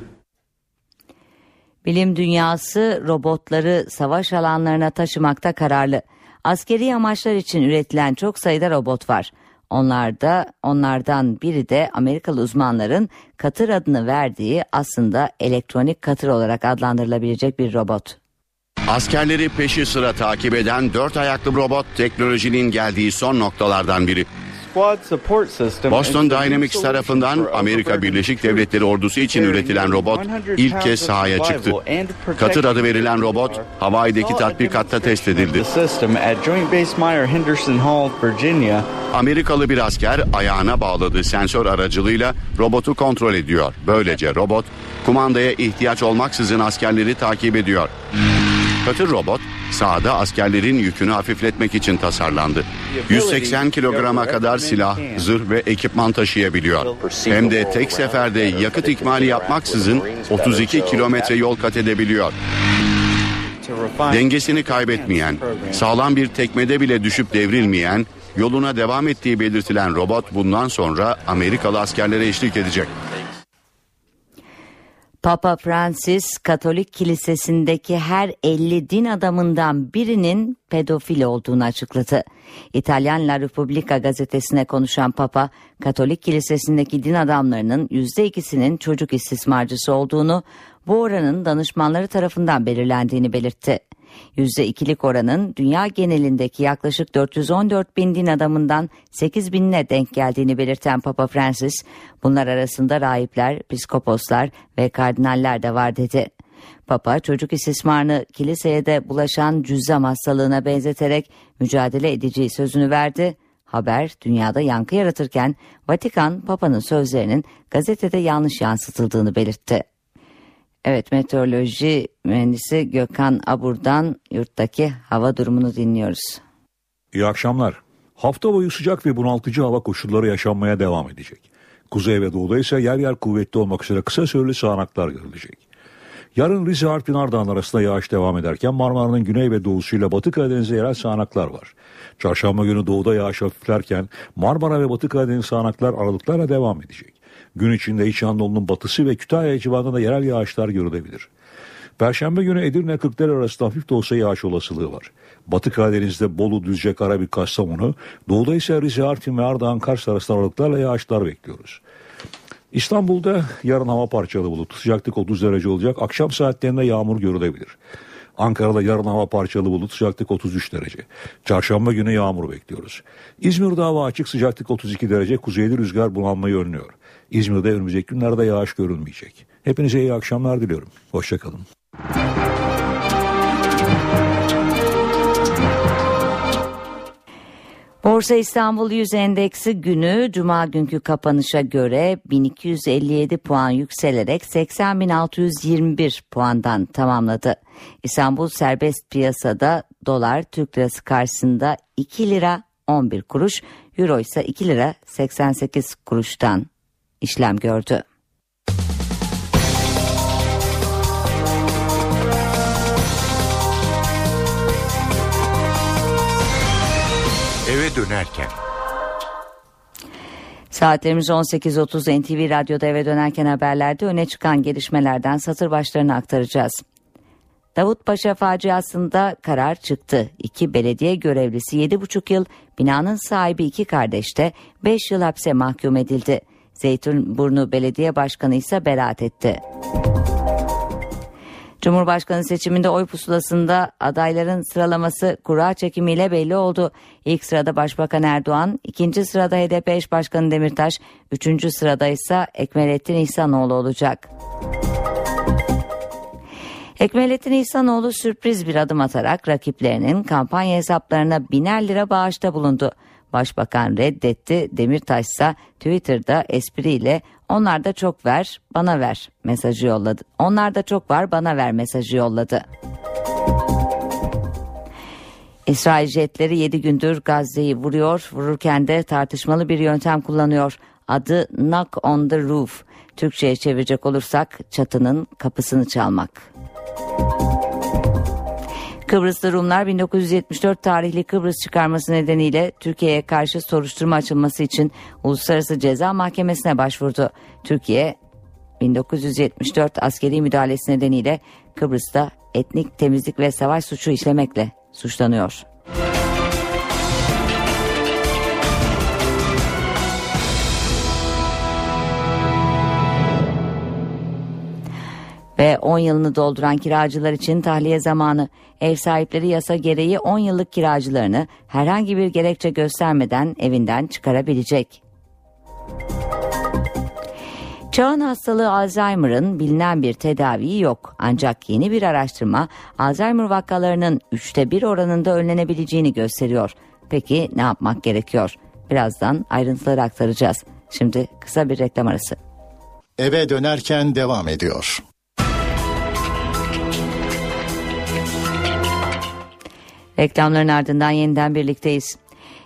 Bilim dünyası robotları savaş alanlarına taşımakta kararlı. Askeri amaçlar için üretilen çok sayıda robot var. Onlarda onlardan biri de Amerikalı uzmanların katır adını verdiği aslında elektronik katır olarak adlandırılabilecek bir robot. Askerleri peşi sıra takip eden dört ayaklı robot teknolojinin geldiği son noktalardan biri. Boston Dynamics tarafından Amerika Birleşik Devletleri ordusu için üretilen robot ilk kez sahaya çıktı. Katır adı verilen robot Hawaii'deki tatbikatta test edildi. Amerikalı bir asker ayağına bağladığı sensör aracılığıyla robotu kontrol ediyor. Böylece robot kumandaya ihtiyaç olmaksızın askerleri takip ediyor. Katır robot sahada askerlerin yükünü hafifletmek için tasarlandı. 180 kilograma kadar silah, zırh ve ekipman taşıyabiliyor. Hem de tek seferde yakıt ikmali yapmaksızın 32 kilometre yol kat edebiliyor. Dengesini kaybetmeyen, sağlam bir tekmede bile düşüp devrilmeyen, yoluna devam ettiği belirtilen robot bundan sonra Amerikalı askerlere eşlik edecek. Papa Francis Katolik Kilisesi'ndeki her 50 din adamından birinin pedofil olduğunu açıkladı. İtalyan La Repubblica gazetesine konuşan Papa, Katolik Kilisesi'ndeki din adamlarının %2'sinin çocuk istismarcısı olduğunu, bu oranın danışmanları tarafından belirlendiğini belirtti. %2'lik oranın dünya genelindeki yaklaşık 414 bin din adamından 8 binine denk geldiğini belirten Papa Francis, bunlar arasında rahipler, piskoposlar ve kardinaller de var dedi. Papa çocuk istismarını kiliseye de bulaşan cüzzam hastalığına benzeterek mücadele edeceği sözünü verdi. Haber dünyada yankı yaratırken Vatikan Papa'nın sözlerinin gazetede yanlış yansıtıldığını belirtti. Evet meteoroloji mühendisi Gökhan Abur'dan yurttaki hava durumunu dinliyoruz. İyi akşamlar. Hafta boyu sıcak ve bunaltıcı hava koşulları yaşanmaya devam edecek. Kuzey ve doğuda ise yer yer kuvvetli olmak üzere kısa süreli sağanaklar görülecek. Yarın Rize Artvin Ardahan arasında yağış devam ederken Marmara'nın güney ve doğusuyla Batı Karadeniz'de yerel sağanaklar var. Çarşamba günü doğuda yağış hafiflerken Marmara ve Batı Karadeniz sağanaklar aralıklarla devam edecek. Gün içinde İç Anadolu'nun batısı ve Kütahya civarında da yerel yağışlar görülebilir. Perşembe günü Edirne Kırklar arasında hafif de olsa yağış olasılığı var. Batı Karadeniz'de Bolu, Düzce, Karabük, Kastamonu, doğuda ise Rize, Artvin ve Ardahan, Kars arasında aralıklarla yağışlar bekliyoruz. İstanbul'da yarın hava parçalı bulut. Sıcaklık 30 derece olacak. Akşam saatlerinde yağmur görülebilir. Ankara'da yarın hava parçalı bulut sıcaklık 33 derece. Çarşamba günü yağmur bekliyoruz. İzmir'de hava açık sıcaklık 32 derece. Kuzeyli rüzgar bulanmayı önlüyor. İzmir'de önümüzdeki günlerde yağış görünmeyecek. Hepinize iyi akşamlar diliyorum. Hoşçakalın. Borsa İstanbul 100 endeksi günü cuma günkü kapanışa göre 1257 puan yükselerek 80.621 puandan tamamladı. İstanbul serbest piyasada dolar Türk lirası karşısında 2 lira 11 kuruş, euro ise 2 lira 88 kuruştan işlem gördü. Eve dönerken. Saatlerimiz 18.30 NTV Radyo'da eve dönerken haberlerde öne çıkan gelişmelerden satır başlarını aktaracağız. Davutpaşa faciasında karar çıktı. İki belediye görevlisi 7,5 yıl, binanın sahibi iki kardeş de 5 yıl hapse mahkum edildi. Zeytinburnu Belediye Başkanı ise beraat etti. Cumhurbaşkanı seçiminde oy pusulasında adayların sıralaması kura çekimiyle belli oldu. İlk sırada Başbakan Erdoğan, ikinci sırada HDP eş başkanı Demirtaş, üçüncü sırada ise Ekmelettin İhsanoğlu olacak. Ekmelettin İhsanoğlu sürpriz bir adım atarak rakiplerinin kampanya hesaplarına biner lira bağışta bulundu. Başbakan reddetti, Demirtaş ise Twitter'da espriyle onlar da çok ver, bana ver mesajı yolladı. Onlar da çok var, bana ver mesajı yolladı. İsrail jetleri 7 gündür Gazze'yi vuruyor, vururken de tartışmalı bir yöntem kullanıyor. Adı knock on the roof. Türkçe'ye çevirecek olursak çatının kapısını çalmak. Kıbrıslı Rumlar 1974 tarihli Kıbrıs çıkarması nedeniyle Türkiye'ye karşı soruşturma açılması için Uluslararası Ceza Mahkemesi'ne başvurdu. Türkiye 1974 askeri müdahalesi nedeniyle Kıbrıs'ta etnik temizlik ve savaş suçu işlemekle suçlanıyor. Ve 10 yılını dolduran kiracılar için tahliye zamanı. Ev sahipleri yasa gereği 10 yıllık kiracılarını herhangi bir gerekçe göstermeden evinden çıkarabilecek. Çağın hastalığı Alzheimer'ın bilinen bir tedaviyi yok. Ancak yeni bir araştırma Alzheimer vakalarının üçte bir oranında önlenebileceğini gösteriyor. Peki ne yapmak gerekiyor? Birazdan ayrıntıları aktaracağız. Şimdi kısa bir reklam arası. Eve dönerken devam ediyor. Reklamların ardından yeniden birlikteyiz.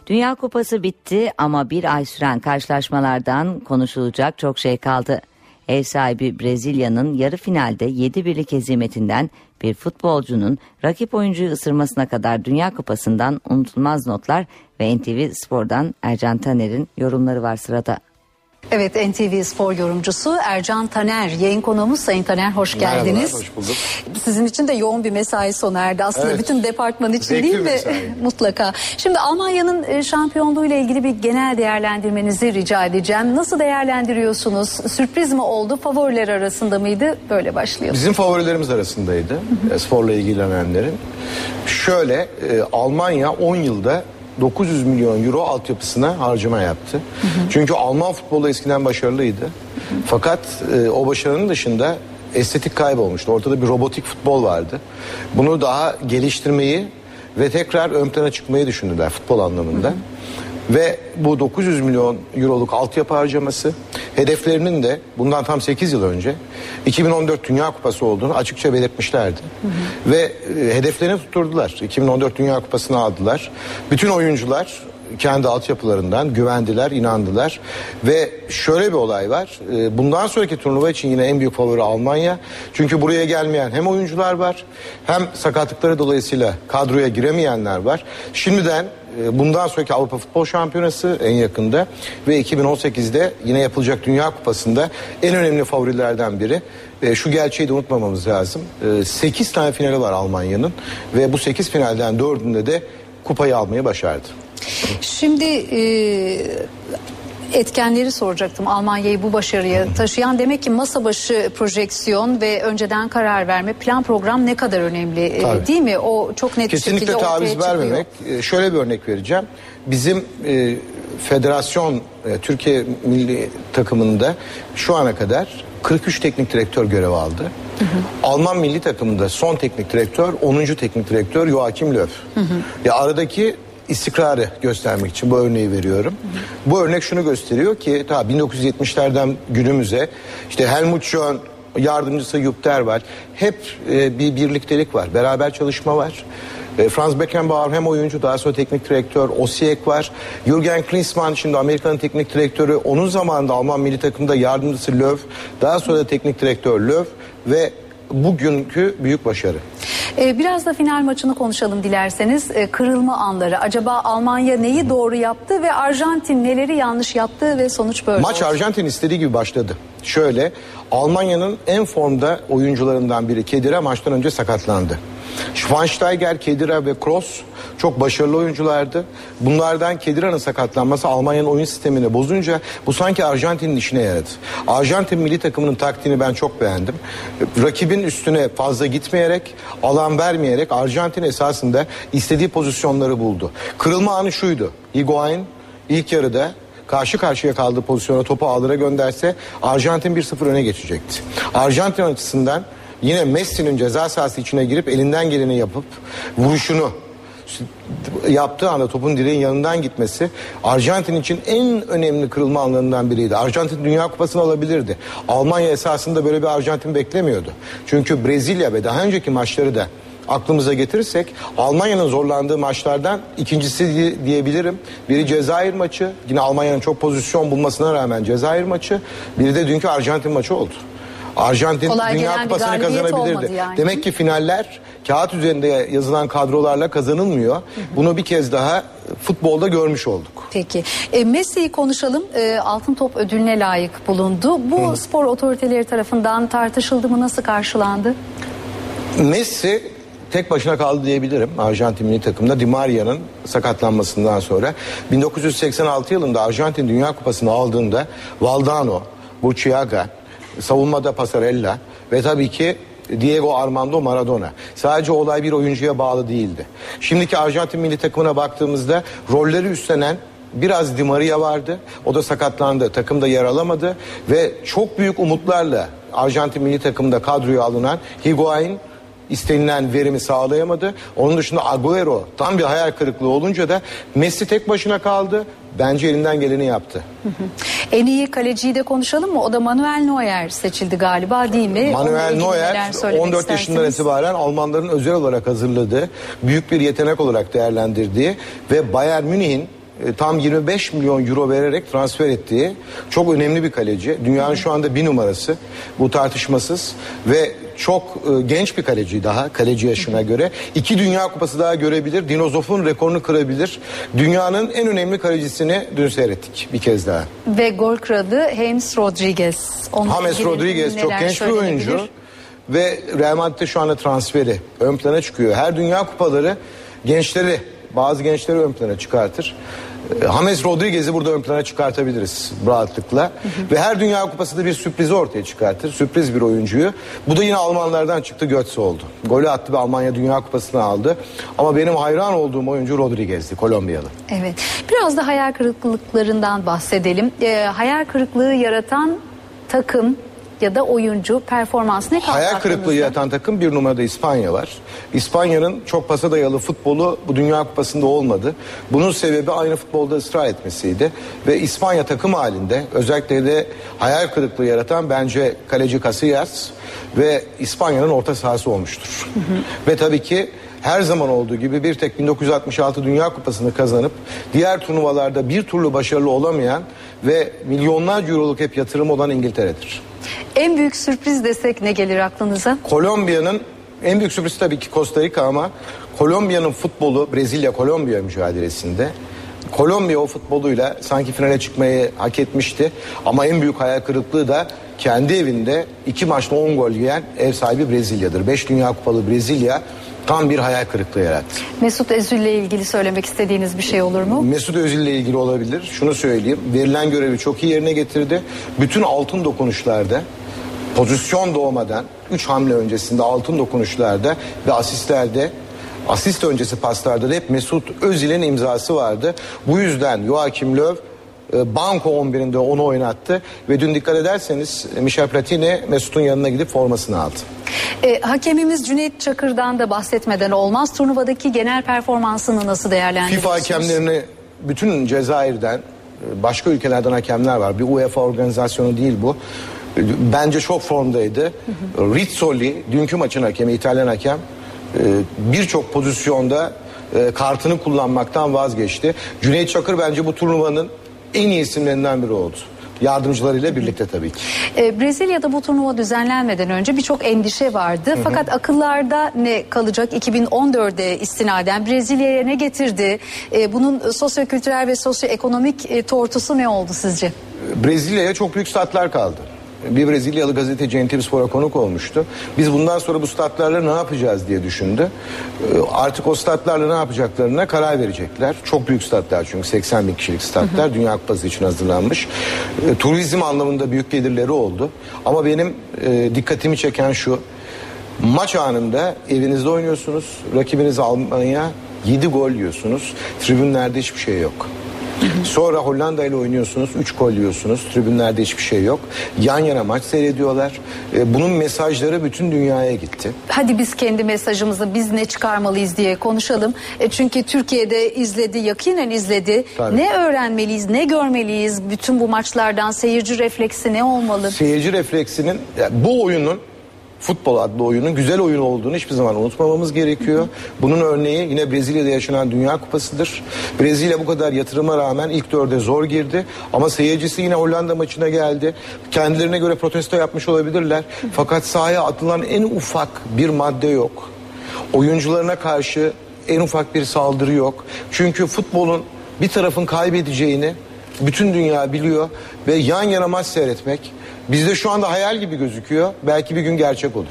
Dünya Kupası bitti ama bir ay süren karşılaşmalardan konuşulacak çok şey kaldı. Ev sahibi Brezilya'nın yarı finalde 7 birlik hezimetinden bir futbolcunun rakip oyuncuyu ısırmasına kadar Dünya Kupası'ndan unutulmaz notlar ve NTV Spor'dan Ercan Taner'in yorumları var sırada. Evet NTV Spor yorumcusu Ercan Taner yayın konuğumuz Sayın Taner hoş geldiniz. Merhabalar, hoş bulduk. Sizin için de yoğun bir mesai sona erdi aslında Evet. bütün departman için Zevkli değil mi? mesai. Mutlaka. Şimdi Almanya'nın e, şampiyonluğu ile ilgili bir genel değerlendirmenizi rica edeceğim. Nasıl değerlendiriyorsunuz? Sürpriz mi oldu? Favoriler arasında mıydı? Böyle başlıyor. Bizim favorilerimiz arasındaydı e, sporla ilgilenenlerin. Şöyle e, Almanya 10 yılda 900 milyon euro altyapısına harcama yaptı. Çünkü Alman futbolu eskiden başarılıydı. Fakat e, o başarının dışında estetik kaybolmuştu. Ortada bir robotik futbol vardı. Bunu daha geliştirmeyi ve tekrar ön plana çıkmayı düşündüler futbol anlamında. Ve bu 900 milyon euroluk altyapı harcaması hedeflerinin de bundan tam 8 yıl önce 2014 Dünya Kupası olduğunu açıkça belirtmişlerdi. Ve e, hedeflerini tutturdular. 2014 Dünya Kupası'nı aldılar. Bütün oyuncular kendi altyapılarından güvendiler, inandılar. Ve şöyle bir olay var. E, Bundan sonraki turnuva için yine en büyük favori Almanya. Çünkü buraya gelmeyen hem oyuncular var hem sakatlıkları dolayısıyla kadroya giremeyenler var. Şimdiden bundan sonraki Avrupa Futbol Şampiyonası en yakında ve 2018'de yine yapılacak Dünya Kupası'nda en önemli favorilerden biri. E, Şu gerçeği de unutmamamız lazım. 8 tane finali var Almanya'nın ve bu 8 finalden 4'ünde de kupayı almayı başardı. Şimdi e, etkenleri soracaktım Almanya'yı bu başarıya taşıyan. Demek ki masa başı projeksiyon ve önceden karar verme plan program ne kadar önemli e, Tabii. değil mi? O çok net bir Kesinlikle şekilde ortaya taviz çıkıyor. vermemek. E, Şöyle bir örnek vereceğim. Bizim e, federasyon e, Türkiye milli takımında şu ana kadar 43 teknik direktör görev aldı. Alman milli takımında son teknik direktör 10. teknik direktör Joachim Löw. Ya aradaki istikrarı göstermek için bu örneği veriyorum. Bu örnek şunu gösteriyor ki ta 1970'lerden günümüze işte Helmut Schön yardımcısı Jupp Derwald hep e, bir birliktelik var. Beraber çalışma var. E, Franz Beckenbauer hem oyuncu daha sonra teknik direktör Osijek var. Jürgen Klinsmann şimdi Amerika'nın teknik direktörü. Onun zamanında Alman milli takımda yardımcısı Löw. Daha sonra da teknik direktör Löw ve bugünkü büyük başarı. Ee, biraz da final maçını konuşalım dilerseniz. Ee, kırılma anları. Acaba Almanya neyi doğru yaptı ve Arjantin neleri yanlış yaptı ve sonuç böyle Maç oldu? Arjantin istediği gibi başladı. Şöyle Almanya'nın en formda oyuncularından biri Kedira maçtan önce sakatlandı. Schweinsteiger, Kedira ve Kroos çok başarılı oyunculardı. Bunlardan Kedira'nın sakatlanması Almanya'nın oyun sistemini bozunca bu sanki Arjantin'in işine yaradı. Arjantin milli takımının taktiğini ben çok beğendim. Rakibin üstüne fazla gitmeyerek, alan vermeyerek Arjantin esasında istediği pozisyonları buldu. Kırılma anı şuydu. Higuain ilk yarıda karşı karşıya kaldığı pozisyona topu ağlara gönderse Arjantin 1-0 öne geçecekti. Arjantin açısından yine Messi'nin ceza sahası içine girip elinden geleni yapıp vuruşunu yaptığı anda topun direğin yanından gitmesi Arjantin için en önemli kırılma anlarından biriydi. Arjantin Dünya Kupası'nı alabilirdi. Almanya esasında böyle bir Arjantin beklemiyordu. Çünkü Brezilya ve daha önceki maçları da aklımıza getirirsek Almanya'nın zorlandığı maçlardan ikincisi diye- diyebilirim. Biri Cezayir maçı. Yine Almanya'nın çok pozisyon bulmasına rağmen Cezayir maçı. Biri de dünkü Arjantin maçı oldu. Arjantin Kolay Dünya Kupası'nı kazanabilirdi. yani. Demek ki finaller kağıt üzerinde yazılan kadrolarla kazanılmıyor. Bunu bir kez daha futbolda görmüş olduk. Peki. E, Messi'yi konuşalım. E, Altın Top ödülüne layık bulundu. Bu spor otoriteleri tarafından tartışıldı mı? Nasıl karşılandı? Messi tek başına kaldı diyebilirim Arjantin milli takımda Di Maria'nın sakatlanmasından sonra 1986 yılında Arjantin Dünya Kupası'nı aldığında Valdano, Burciaga, savunmada Passarella ve tabii ki Diego Armando Maradona. Sadece olay bir oyuncuya bağlı değildi. Şimdiki Arjantin milli takımına baktığımızda rolleri üstlenen biraz Di Maria vardı. O da sakatlandı. Takımda yer alamadı ve çok büyük umutlarla Arjantin milli takımda kadroya alınan Higuain istenilen verimi sağlayamadı. Onun dışında Agüero tam bir hayal kırıklığı olunca da Messi tek başına kaldı. Bence elinden geleni yaptı. En iyi kaleciyi de konuşalım mı? O da Manuel Neuer seçildi galiba değil mi? Manuel Neuer söylemek 14 yaşından istersiniz? itibaren Almanların özel olarak hazırladığı, büyük bir yetenek olarak değerlendirdiği ve Bayern Münih'in e, tam 25 milyon euro vererek transfer ettiği çok önemli bir kaleci. Dünyanın şu anda bir numarası. Bu tartışmasız ve çok e, genç bir kaleci daha kaleci yaşına göre. iki Dünya Kupası daha görebilir. Dinozof'un rekorunu kırabilir. Dünyanın en önemli kalecisini dün seyrettik bir kez daha. Ve gol kralı James Rodriguez. Onunla James Rodriguez çok genç bir oyuncu ve Real Madrid'de şu anda transferi ön plana çıkıyor. Her dünya kupaları gençleri bazı gençleri ön plana çıkartır. James Rodriguez'i burada ön plana çıkartabiliriz rahatlıkla. Ve her Dünya Kupası da bir sürprizi ortaya çıkartır. Sürpriz bir oyuncuyu. Bu da yine Almanlardan çıktı Götze oldu. Golü attı ve Almanya Dünya Kupası'nı aldı. Ama benim hayran olduğum oyuncu Rodriguez'di Kolombiyalı. Evet. Biraz da hayal kırıklıklarından bahsedelim. Ee, hayal kırıklığı yaratan takım ya da oyuncu performans ne kaldı Hayal kırıklığı yaratan takım bir numarada İspanya var. İspanya'nın çok pasa dayalı futbolu bu Dünya Kupası'nda olmadı. Bunun sebebi aynı futbolda ısrar etmesiydi. Ve İspanya takım halinde özellikle de hayal kırıklığı yaratan bence kaleci Casillas ve İspanya'nın orta sahası olmuştur. Ve tabii ki her zaman olduğu gibi bir tek 1966 Dünya Kupası'nı kazanıp diğer turnuvalarda bir türlü başarılı olamayan ve milyonlarca euroluk hep yatırım olan İngiltere'dir. En büyük sürpriz desek ne gelir aklınıza? Kolombiya'nın en büyük sürprizi tabii ki Costa Rica ama Kolombiya'nın futbolu Brezilya-Kolombiya mücadelesinde Kolombiya o futboluyla sanki finale çıkmayı hak etmişti. Ama en büyük hayal kırıklığı da kendi evinde iki maçta 10 gol yiyen ev sahibi Brezilya'dır. 5 Dünya Kupalı Brezilya tam bir hayal kırıklığı yarattı. Mesut Özil ile ilgili söylemek istediğiniz bir şey olur mu? Mesut Özil ile ilgili olabilir. Şunu söyleyeyim. Verilen görevi çok iyi yerine getirdi. Bütün altın dokunuşlarda pozisyon doğmadan 3 hamle öncesinde altın dokunuşlarda ve asistlerde asist öncesi paslarda da hep Mesut Özil'in imzası vardı. Bu yüzden Joachim Löw Banko 11'inde onu oynattı ve dün dikkat ederseniz e, Michel Platini Mesut'un yanına gidip formasını aldı. E, hakemimiz Cüneyt Çakır'dan da bahsetmeden olmaz. Turnuvadaki genel performansını nasıl değerlendiriyorsunuz? FIFA hakemlerini bütün Cezayir'den e, başka ülkelerden hakemler var. Bir UEFA organizasyonu değil bu. E, Bence çok formdaydı. Rizzoli dünkü maçın hakemi İtalyan hakem e, birçok pozisyonda e, kartını kullanmaktan vazgeçti. Cüneyt Çakır bence bu turnuvanın en iyi isimlerinden biri oldu. Yardımcılarıyla birlikte tabii ki. E, Brezilya'da bu turnuva düzenlenmeden önce birçok endişe vardı. hı. Fakat akıllarda ne kalacak 2014'e istinaden Brezilya'ya ne getirdi? E, bunun sosyokültürel ve sosyoekonomik e, tortusu ne oldu sizce? Brezilya'ya çok büyük statlar kaldı. Bir Brezilyalı gazeteci NTV Spor'a konuk olmuştu. Biz bundan sonra bu statlarla ne yapacağız diye düşündü. Ee, Artık o statlarla ne yapacaklarına karar verecekler. Çok büyük statlar çünkü 80 bin kişilik statlar. Dünya Kupası için hazırlanmış. Ee, Turizm anlamında büyük gelirleri oldu. Ama benim e, dikkatimi çeken şu. Maç anında evinizde oynuyorsunuz. Rakibiniz Almanya 7 gol yiyorsunuz. Tribünlerde hiçbir şey yok. Sonra Hollanda ile oynuyorsunuz. 3 gol yiyorsunuz. Tribünlerde hiçbir şey yok. Yan yana maç seyrediyorlar. E, bunun mesajları bütün dünyaya gitti. Hadi biz kendi mesajımızı biz ne çıkarmalıyız diye konuşalım. E, çünkü Türkiye'de izledi, yakinen izledi. Tabii. Ne öğrenmeliyiz, ne görmeliyiz bütün bu maçlardan? Seyirci refleksi ne olmalı? Seyirci refleksinin yani bu oyunun futbol adlı oyunun güzel oyun olduğunu hiçbir zaman unutmamamız gerekiyor. Bunun örneği yine Brezilya'da yaşanan Dünya Kupası'dır. Brezilya bu kadar yatırıma rağmen ilk dörde zor girdi ama seyircisi yine Hollanda maçına geldi. Kendilerine göre protesto yapmış olabilirler. Fakat sahaya atılan en ufak bir madde yok. Oyuncularına karşı en ufak bir saldırı yok. Çünkü futbolun bir tarafın kaybedeceğini bütün dünya biliyor ve yan yana maç seyretmek bizde şu anda hayal gibi gözüküyor. Belki bir gün gerçek olur.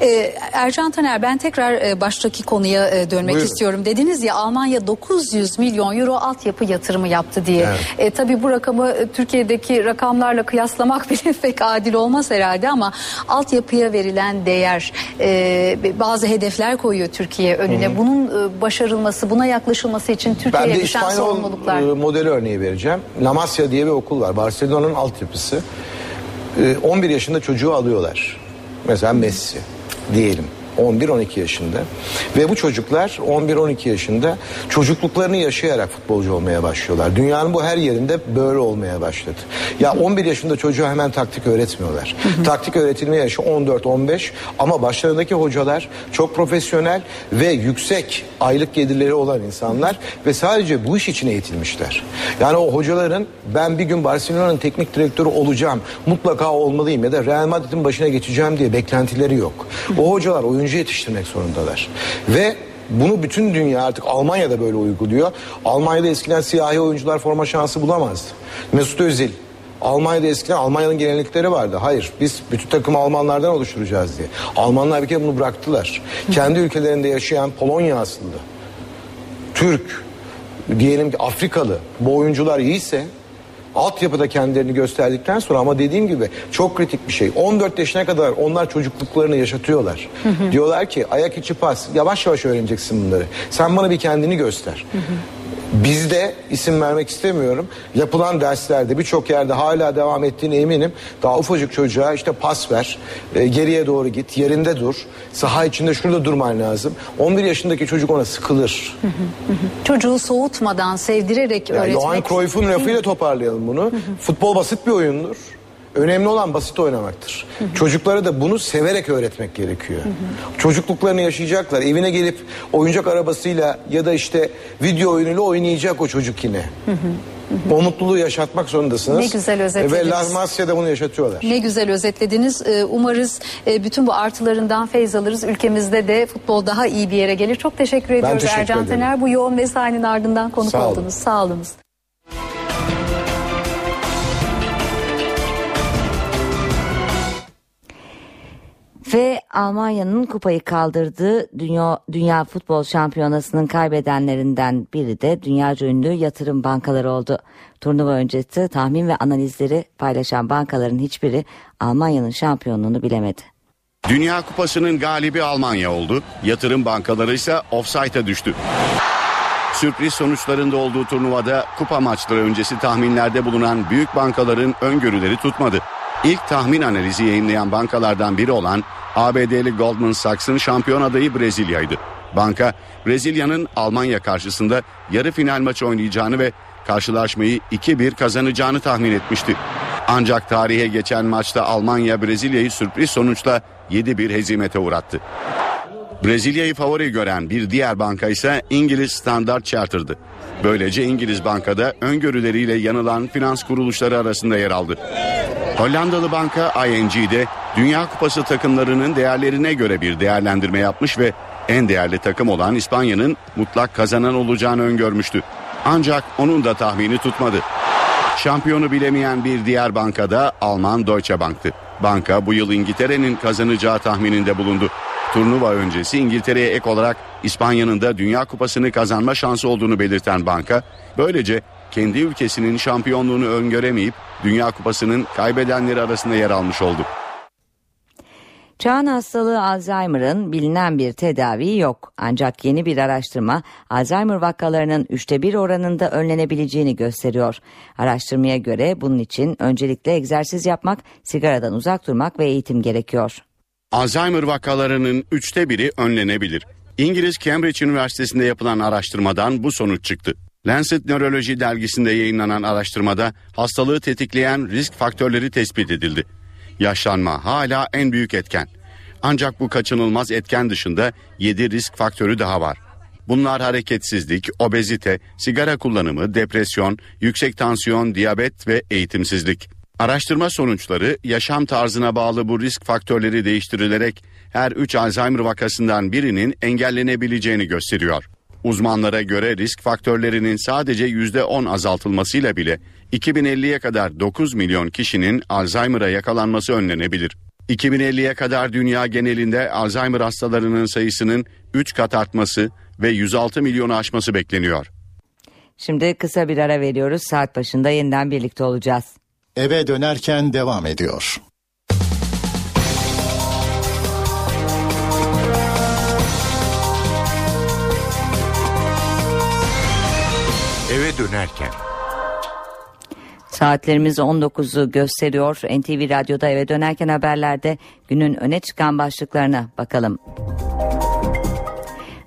Ee, Ercan Taner ben tekrar e, baştaki konuya e, dönmek Buyurun. istiyorum. Dediniz ya Almanya 900 milyon euro altyapı yatırımı yaptı diye. Evet. E, tabii bu rakamı e, Türkiye'deki rakamlarla kıyaslamak bile pek adil olmaz herhalde ama altyapıya verilen değer e, bazı hedefler koyuyor Türkiye önüne. Hı hı. Bunun e, başarılması, buna yaklaşılması için Ben Türkiye'ye de düşen İspanyol sorumluluklar. e, modeli örneği vereceğim. La Masia diye bir okul var. Barcelona'nın altyapısı. E, 11 yaşında çocuğu alıyorlar. Mesela Messi diyelim. 11-12 yaşında ve bu çocuklar 11-12 yaşında çocukluklarını yaşayarak futbolcu olmaya başlıyorlar. Dünyanın bu her yerinde böyle olmaya başladı. Ya 11 yaşında çocuğa hemen taktik öğretmiyorlar. Taktik öğretilme yaşı 14-15 ama başlarındaki hocalar çok profesyonel ve yüksek aylık gelirleri olan insanlar ve sadece bu iş için eğitilmişler. Yani o hocaların ben bir gün Barcelona'nın teknik direktörü olacağım, mutlaka olmalıyım ya da Real Madrid'in başına geçeceğim diye beklentileri yok. O hocalar oyuncu yetiştirmek zorundalar. Ve bunu bütün dünya artık Almanya'da böyle uyguluyor. Almanya'da eskiden siyahi oyuncular forma şansı bulamazdı. Mesut Özil Almanya'da eskiden Almanya'nın gelenekleri vardı. Hayır biz bütün takımı Almanlardan oluşturacağız diye. Almanlar bir kere bunu bıraktılar. Kendi ülkelerinde yaşayan Polonya asıllı, Türk, diyelim ki Afrikalı bu oyuncular iyiyse altyapıda kendilerini gösterdikten sonra ama dediğim gibi çok kritik bir şey. 14 yaşına kadar onlar çocukluklarını yaşatıyorlar. Hı hı. Diyorlar ki ayak içi pas yavaş yavaş öğreneceksin bunları. Sen bana bir kendini göster. Bizde isim vermek istemiyorum. Yapılan derslerde birçok yerde hala devam ettiğine eminim. Daha ufacık çocuğa işte pas ver, e, geriye doğru git, yerinde dur. Saha içinde şurada durman lazım. 11 yaşındaki çocuk ona sıkılır. Çocuğu soğutmadan, sevdirerek Yani öğretmek. Johan Cruyff'un lafıyla toparlayalım bunu. Futbol basit bir oyundur. Önemli olan basit oynamaktır. Çocuklara da bunu severek öğretmek gerekiyor. Çocukluklarını yaşayacaklar. Evine gelip oyuncak arabasıyla ya da işte video oyunuyla oynayacak o çocuk yine. O mutluluğu yaşatmak zorundasınız. Ne güzel özetlediniz. Ve La Masia'da bunu yaşatıyorlar. Ne güzel özetlediniz. Ee, Umarız e, bütün bu artılarından feyz alırız. Ülkemizde de futbol daha iyi bir yere gelir. Çok teşekkür ediyoruz teşekkür Ercan ederim. Tener. Bu yoğun mesainin ardından konuk Sağ olun. oldunuz. Sağ olunuz. Ve Almanya'nın kupayı kaldırdığı Dünya, Dünya Futbol Şampiyonası'nın kaybedenlerinden biri de dünyaca ünlü yatırım bankaları oldu. Turnuva öncesi tahmin ve analizleri paylaşan bankaların hiçbiri Almanya'nın şampiyonluğunu bilemedi. Dünya Kupası'nın galibi Almanya oldu. Yatırım bankaları ise offside'a düştü. Sürpriz sonuçlarında olduğu turnuvada kupa maçları öncesi tahminlerde bulunan büyük bankaların öngörüleri tutmadı. İlk tahmin analizi yayınlayan bankalardan biri olan ABD'li Goldman Sachs'ın şampiyon adayı Brezilya'ydı. Banka Brezilya'nın Almanya karşısında yarı final maçı oynayacağını ve karşılaşmayı 2-1 kazanacağını tahmin etmişti. Ancak tarihe geçen maçta Almanya Brezilya'yı sürpriz sonuçla 7-1 hezimete uğrattı. Brezilya'yı favori gören bir diğer banka ise İngiliz Standard Chartered'dı. Böylece İngiliz bankada öngörüleriyle yanılan finans kuruluşları arasında yer aldı. Hollandalı banka ING'de Dünya Kupası takımlarının değerlerine göre bir değerlendirme yapmış ve en değerli takım olan İspanya'nın mutlak kazanan olacağını öngörmüştü. Ancak onun da tahmini tutmadı. Şampiyonu bilemeyen bir diğer bankada Alman Deutsche Bank'tı. Banka bu yıl İngiltere'nin kazanacağı tahmininde bulundu. Turnuva öncesi İngiltere'ye ek olarak İspanya'nın da Dünya Kupası'nı kazanma şansı olduğunu belirten banka, böylece kendi ülkesinin şampiyonluğunu öngöremeyip Dünya Kupası'nın kaybedenleri arasında yer almış oldu. Çağın hastalığı Alzheimer'ın bilinen bir tedavi yok. Ancak yeni bir araştırma Alzheimer vakalarının üçte bir oranında önlenebileceğini gösteriyor. Araştırmaya göre bunun için öncelikle egzersiz yapmak, sigaradan uzak durmak ve eğitim gerekiyor. Alzheimer vakalarının üçte biri önlenebilir. İngiliz Cambridge Üniversitesi'nde yapılan araştırmadan bu sonuç çıktı. Lancet Nöroloji dergisinde yayınlanan araştırmada hastalığı tetikleyen risk faktörleri tespit edildi. Yaşlanma hala en büyük etken. Ancak bu kaçınılmaz etken dışında 7 risk faktörü daha var. Bunlar hareketsizlik, obezite, sigara kullanımı, depresyon, yüksek tansiyon, diyabet ve eğitimsizlik. Araştırma sonuçları yaşam tarzına bağlı bu risk faktörleri değiştirilerek her 3 Alzheimer vakasından birinin engellenebileceğini gösteriyor. Uzmanlara göre risk faktörlerinin sadece %10 azaltılmasıyla bile 2050'ye kadar 9 milyon kişinin Alzheimer'a yakalanması önlenebilir. 2050'ye kadar dünya genelinde Alzheimer hastalarının sayısının 3 kat artması ve 106 milyonu aşması bekleniyor. Şimdi kısa bir ara veriyoruz. Saat başında yeniden birlikte olacağız. Eve dönerken devam ediyor. Dönerken Saatlerimiz 19'u gösteriyor. NTV Radyo'da eve dönerken haberlerde günün öne çıkan başlıklarına bakalım.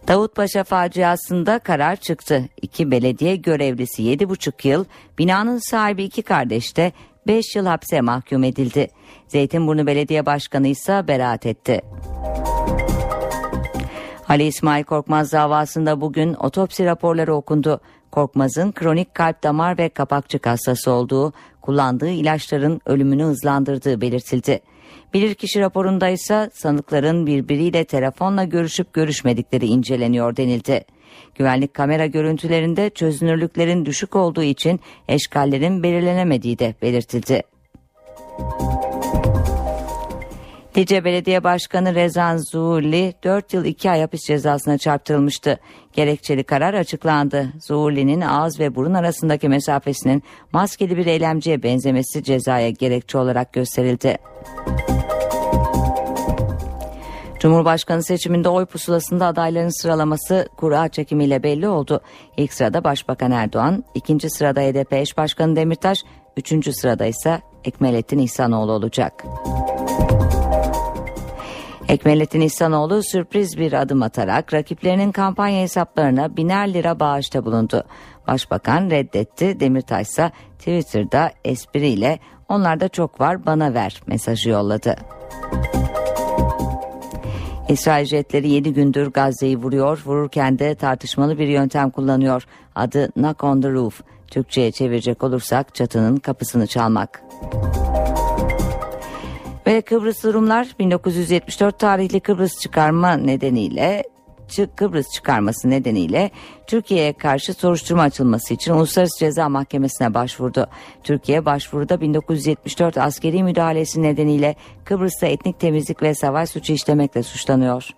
Davutpaşa faciasında karar çıktı. İki belediye görevlisi 7,5 yıl, binanın sahibi iki kardeş de 5 yıl hapse mahkum edildi. Zeytinburnu Belediye Başkanı ise beraat etti. Ali İsmail Korkmaz davasında bugün otopsi raporları okundu. Korkmaz'ın kronik kalp damar ve kapakçık hastası olduğu, kullandığı ilaçların ölümünü hızlandırdığı belirtildi. Bilirkişi raporunda ise sanıkların birbiriyle telefonla görüşüp görüşmedikleri inceleniyor denildi. Güvenlik kamera görüntülerinde çözünürlüklerin düşük olduğu için eşkallerin belirlenemediği de belirtildi. Lice Belediye Başkanı Rezan Zuhurli 4 yıl 2 ay hapis cezasına çarptırılmıştı. Gerekçeli karar açıklandı. Zuhurli'nin ağız ve burun arasındaki mesafesinin maskeli bir eylemciye benzemesi cezaya gerekçe olarak gösterildi. Cumhurbaşkanı seçiminde oy pusulasında adayların sıralaması kura çekimiyle belli oldu. İlk sırada Başbakan Erdoğan, ikinci sırada HDP eş başkanı Demirtaş, üçüncü sırada ise Ekmelettin İhsanoğlu olacak. Ekmelettin İhsanoğlu sürpriz bir adım atarak rakiplerinin kampanya hesaplarına biner lira bağışta bulundu. Başbakan reddetti, Demirtaş ise Twitter'da espriyle onlarda çok var bana ver mesajı yolladı. İsrail jetleri 7 gündür Gazze'yi vuruyor. Vururken de tartışmalı bir yöntem kullanıyor. Adı knock on the roof. Türkçe'ye çevirecek olursak çatının kapısını çalmak. Ve Kıbrıs Rumlar 1974 tarihli Kıbrıs çıkarma nedeniyle Kıbrıs çıkarması nedeniyle Türkiye'ye karşı soruşturma açılması için Uluslararası Ceza Mahkemesi'ne başvurdu. Türkiye başvuruda 1974 askeri müdahalesi nedeniyle Kıbrıs'ta etnik temizlik ve savaş suçu işlemekle suçlanıyor.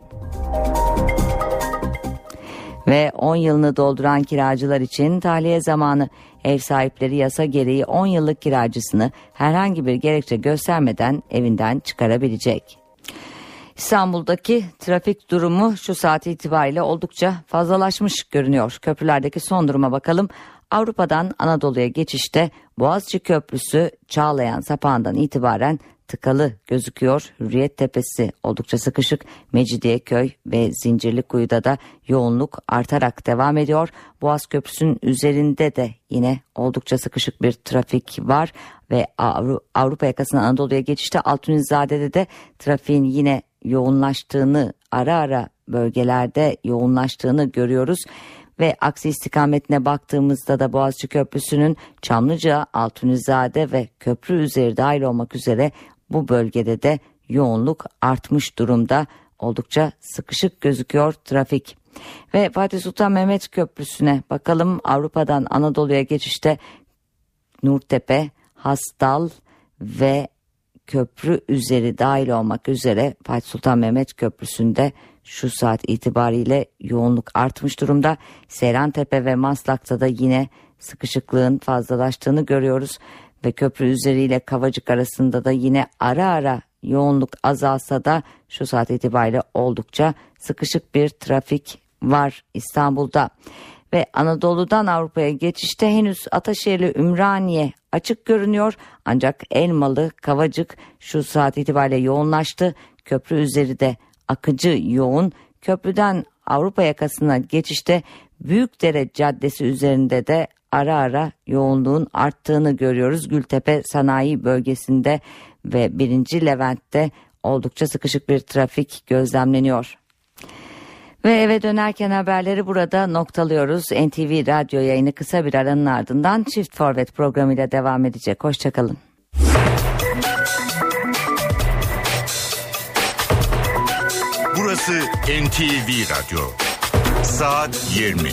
Ve 10 yılını dolduran kiracılar için tahliye zamanı ev sahipleri yasa gereği 10 yıllık kiracısını herhangi bir gerekçe göstermeden evinden çıkarabilecek. İstanbul'daki trafik durumu şu saat itibariyle oldukça fazlalaşmış görünüyor. Köprülerdeki son duruma bakalım. Avrupa'dan Anadolu'ya geçişte Boğaziçi Köprüsü Çağlayan sapağından itibaren tıkalı gözüküyor. Hürriyet Tepesi oldukça sıkışık. Mecidiyeköy ve Zincirlikuyu'da da yoğunluk artarak devam ediyor. Boğaz Köprüsü'nün üzerinde de yine oldukça sıkışık bir trafik var ve Avrupa yakasından Anadolu'ya geçişte Altunizade'de de trafiğin yine yoğunlaştığını ara ara bölgelerde yoğunlaştığını görüyoruz ve aksi istikametine baktığımızda da Boğaziçi Köprüsü'nün Çamlıca, Altunizade ve köprü üzeri dahil olmak üzere bu bölgede de yoğunluk artmış durumda. Oldukça sıkışık gözüküyor trafik. Ve Fatih Sultan Mehmet Köprüsü'ne bakalım Avrupa'dan Anadolu'ya geçişte Nurtepe, Hastal ve köprü üzeri dahil olmak üzere Fatih Sultan Mehmet Köprüsü'nde şu saat itibariyle yoğunluk artmış durumda. Seyrantepe ve Maslak'ta da yine sıkışıklığın fazlalaştığını görüyoruz ve köprü üzeriyle Kavacık arasında da yine ara ara yoğunluk azalsa da şu saat itibariyle oldukça sıkışık bir trafik var İstanbul'da. Ve Anadolu'dan Avrupa'ya geçişte henüz Ataşehirli Ümraniye açık görünüyor ancak Elmalı Kavacık şu saat itibariyle yoğunlaştı. Köprü üzeri de akıcı yoğun. Köprüden Avrupa yakasına geçişte Büyükdere Caddesi üzerinde de ara ara yoğunluğun arttığını görüyoruz. Gültepe sanayi bölgesinde ve 1. Levent'te oldukça sıkışık bir trafik gözlemleniyor. Ve eve dönerken haberleri burada noktalıyoruz. NTV Radyo yayını kısa bir aranın ardından Çift Forvet programıyla devam edecek. Hoşçakalın. Burası NTV Radyo. Saat 20.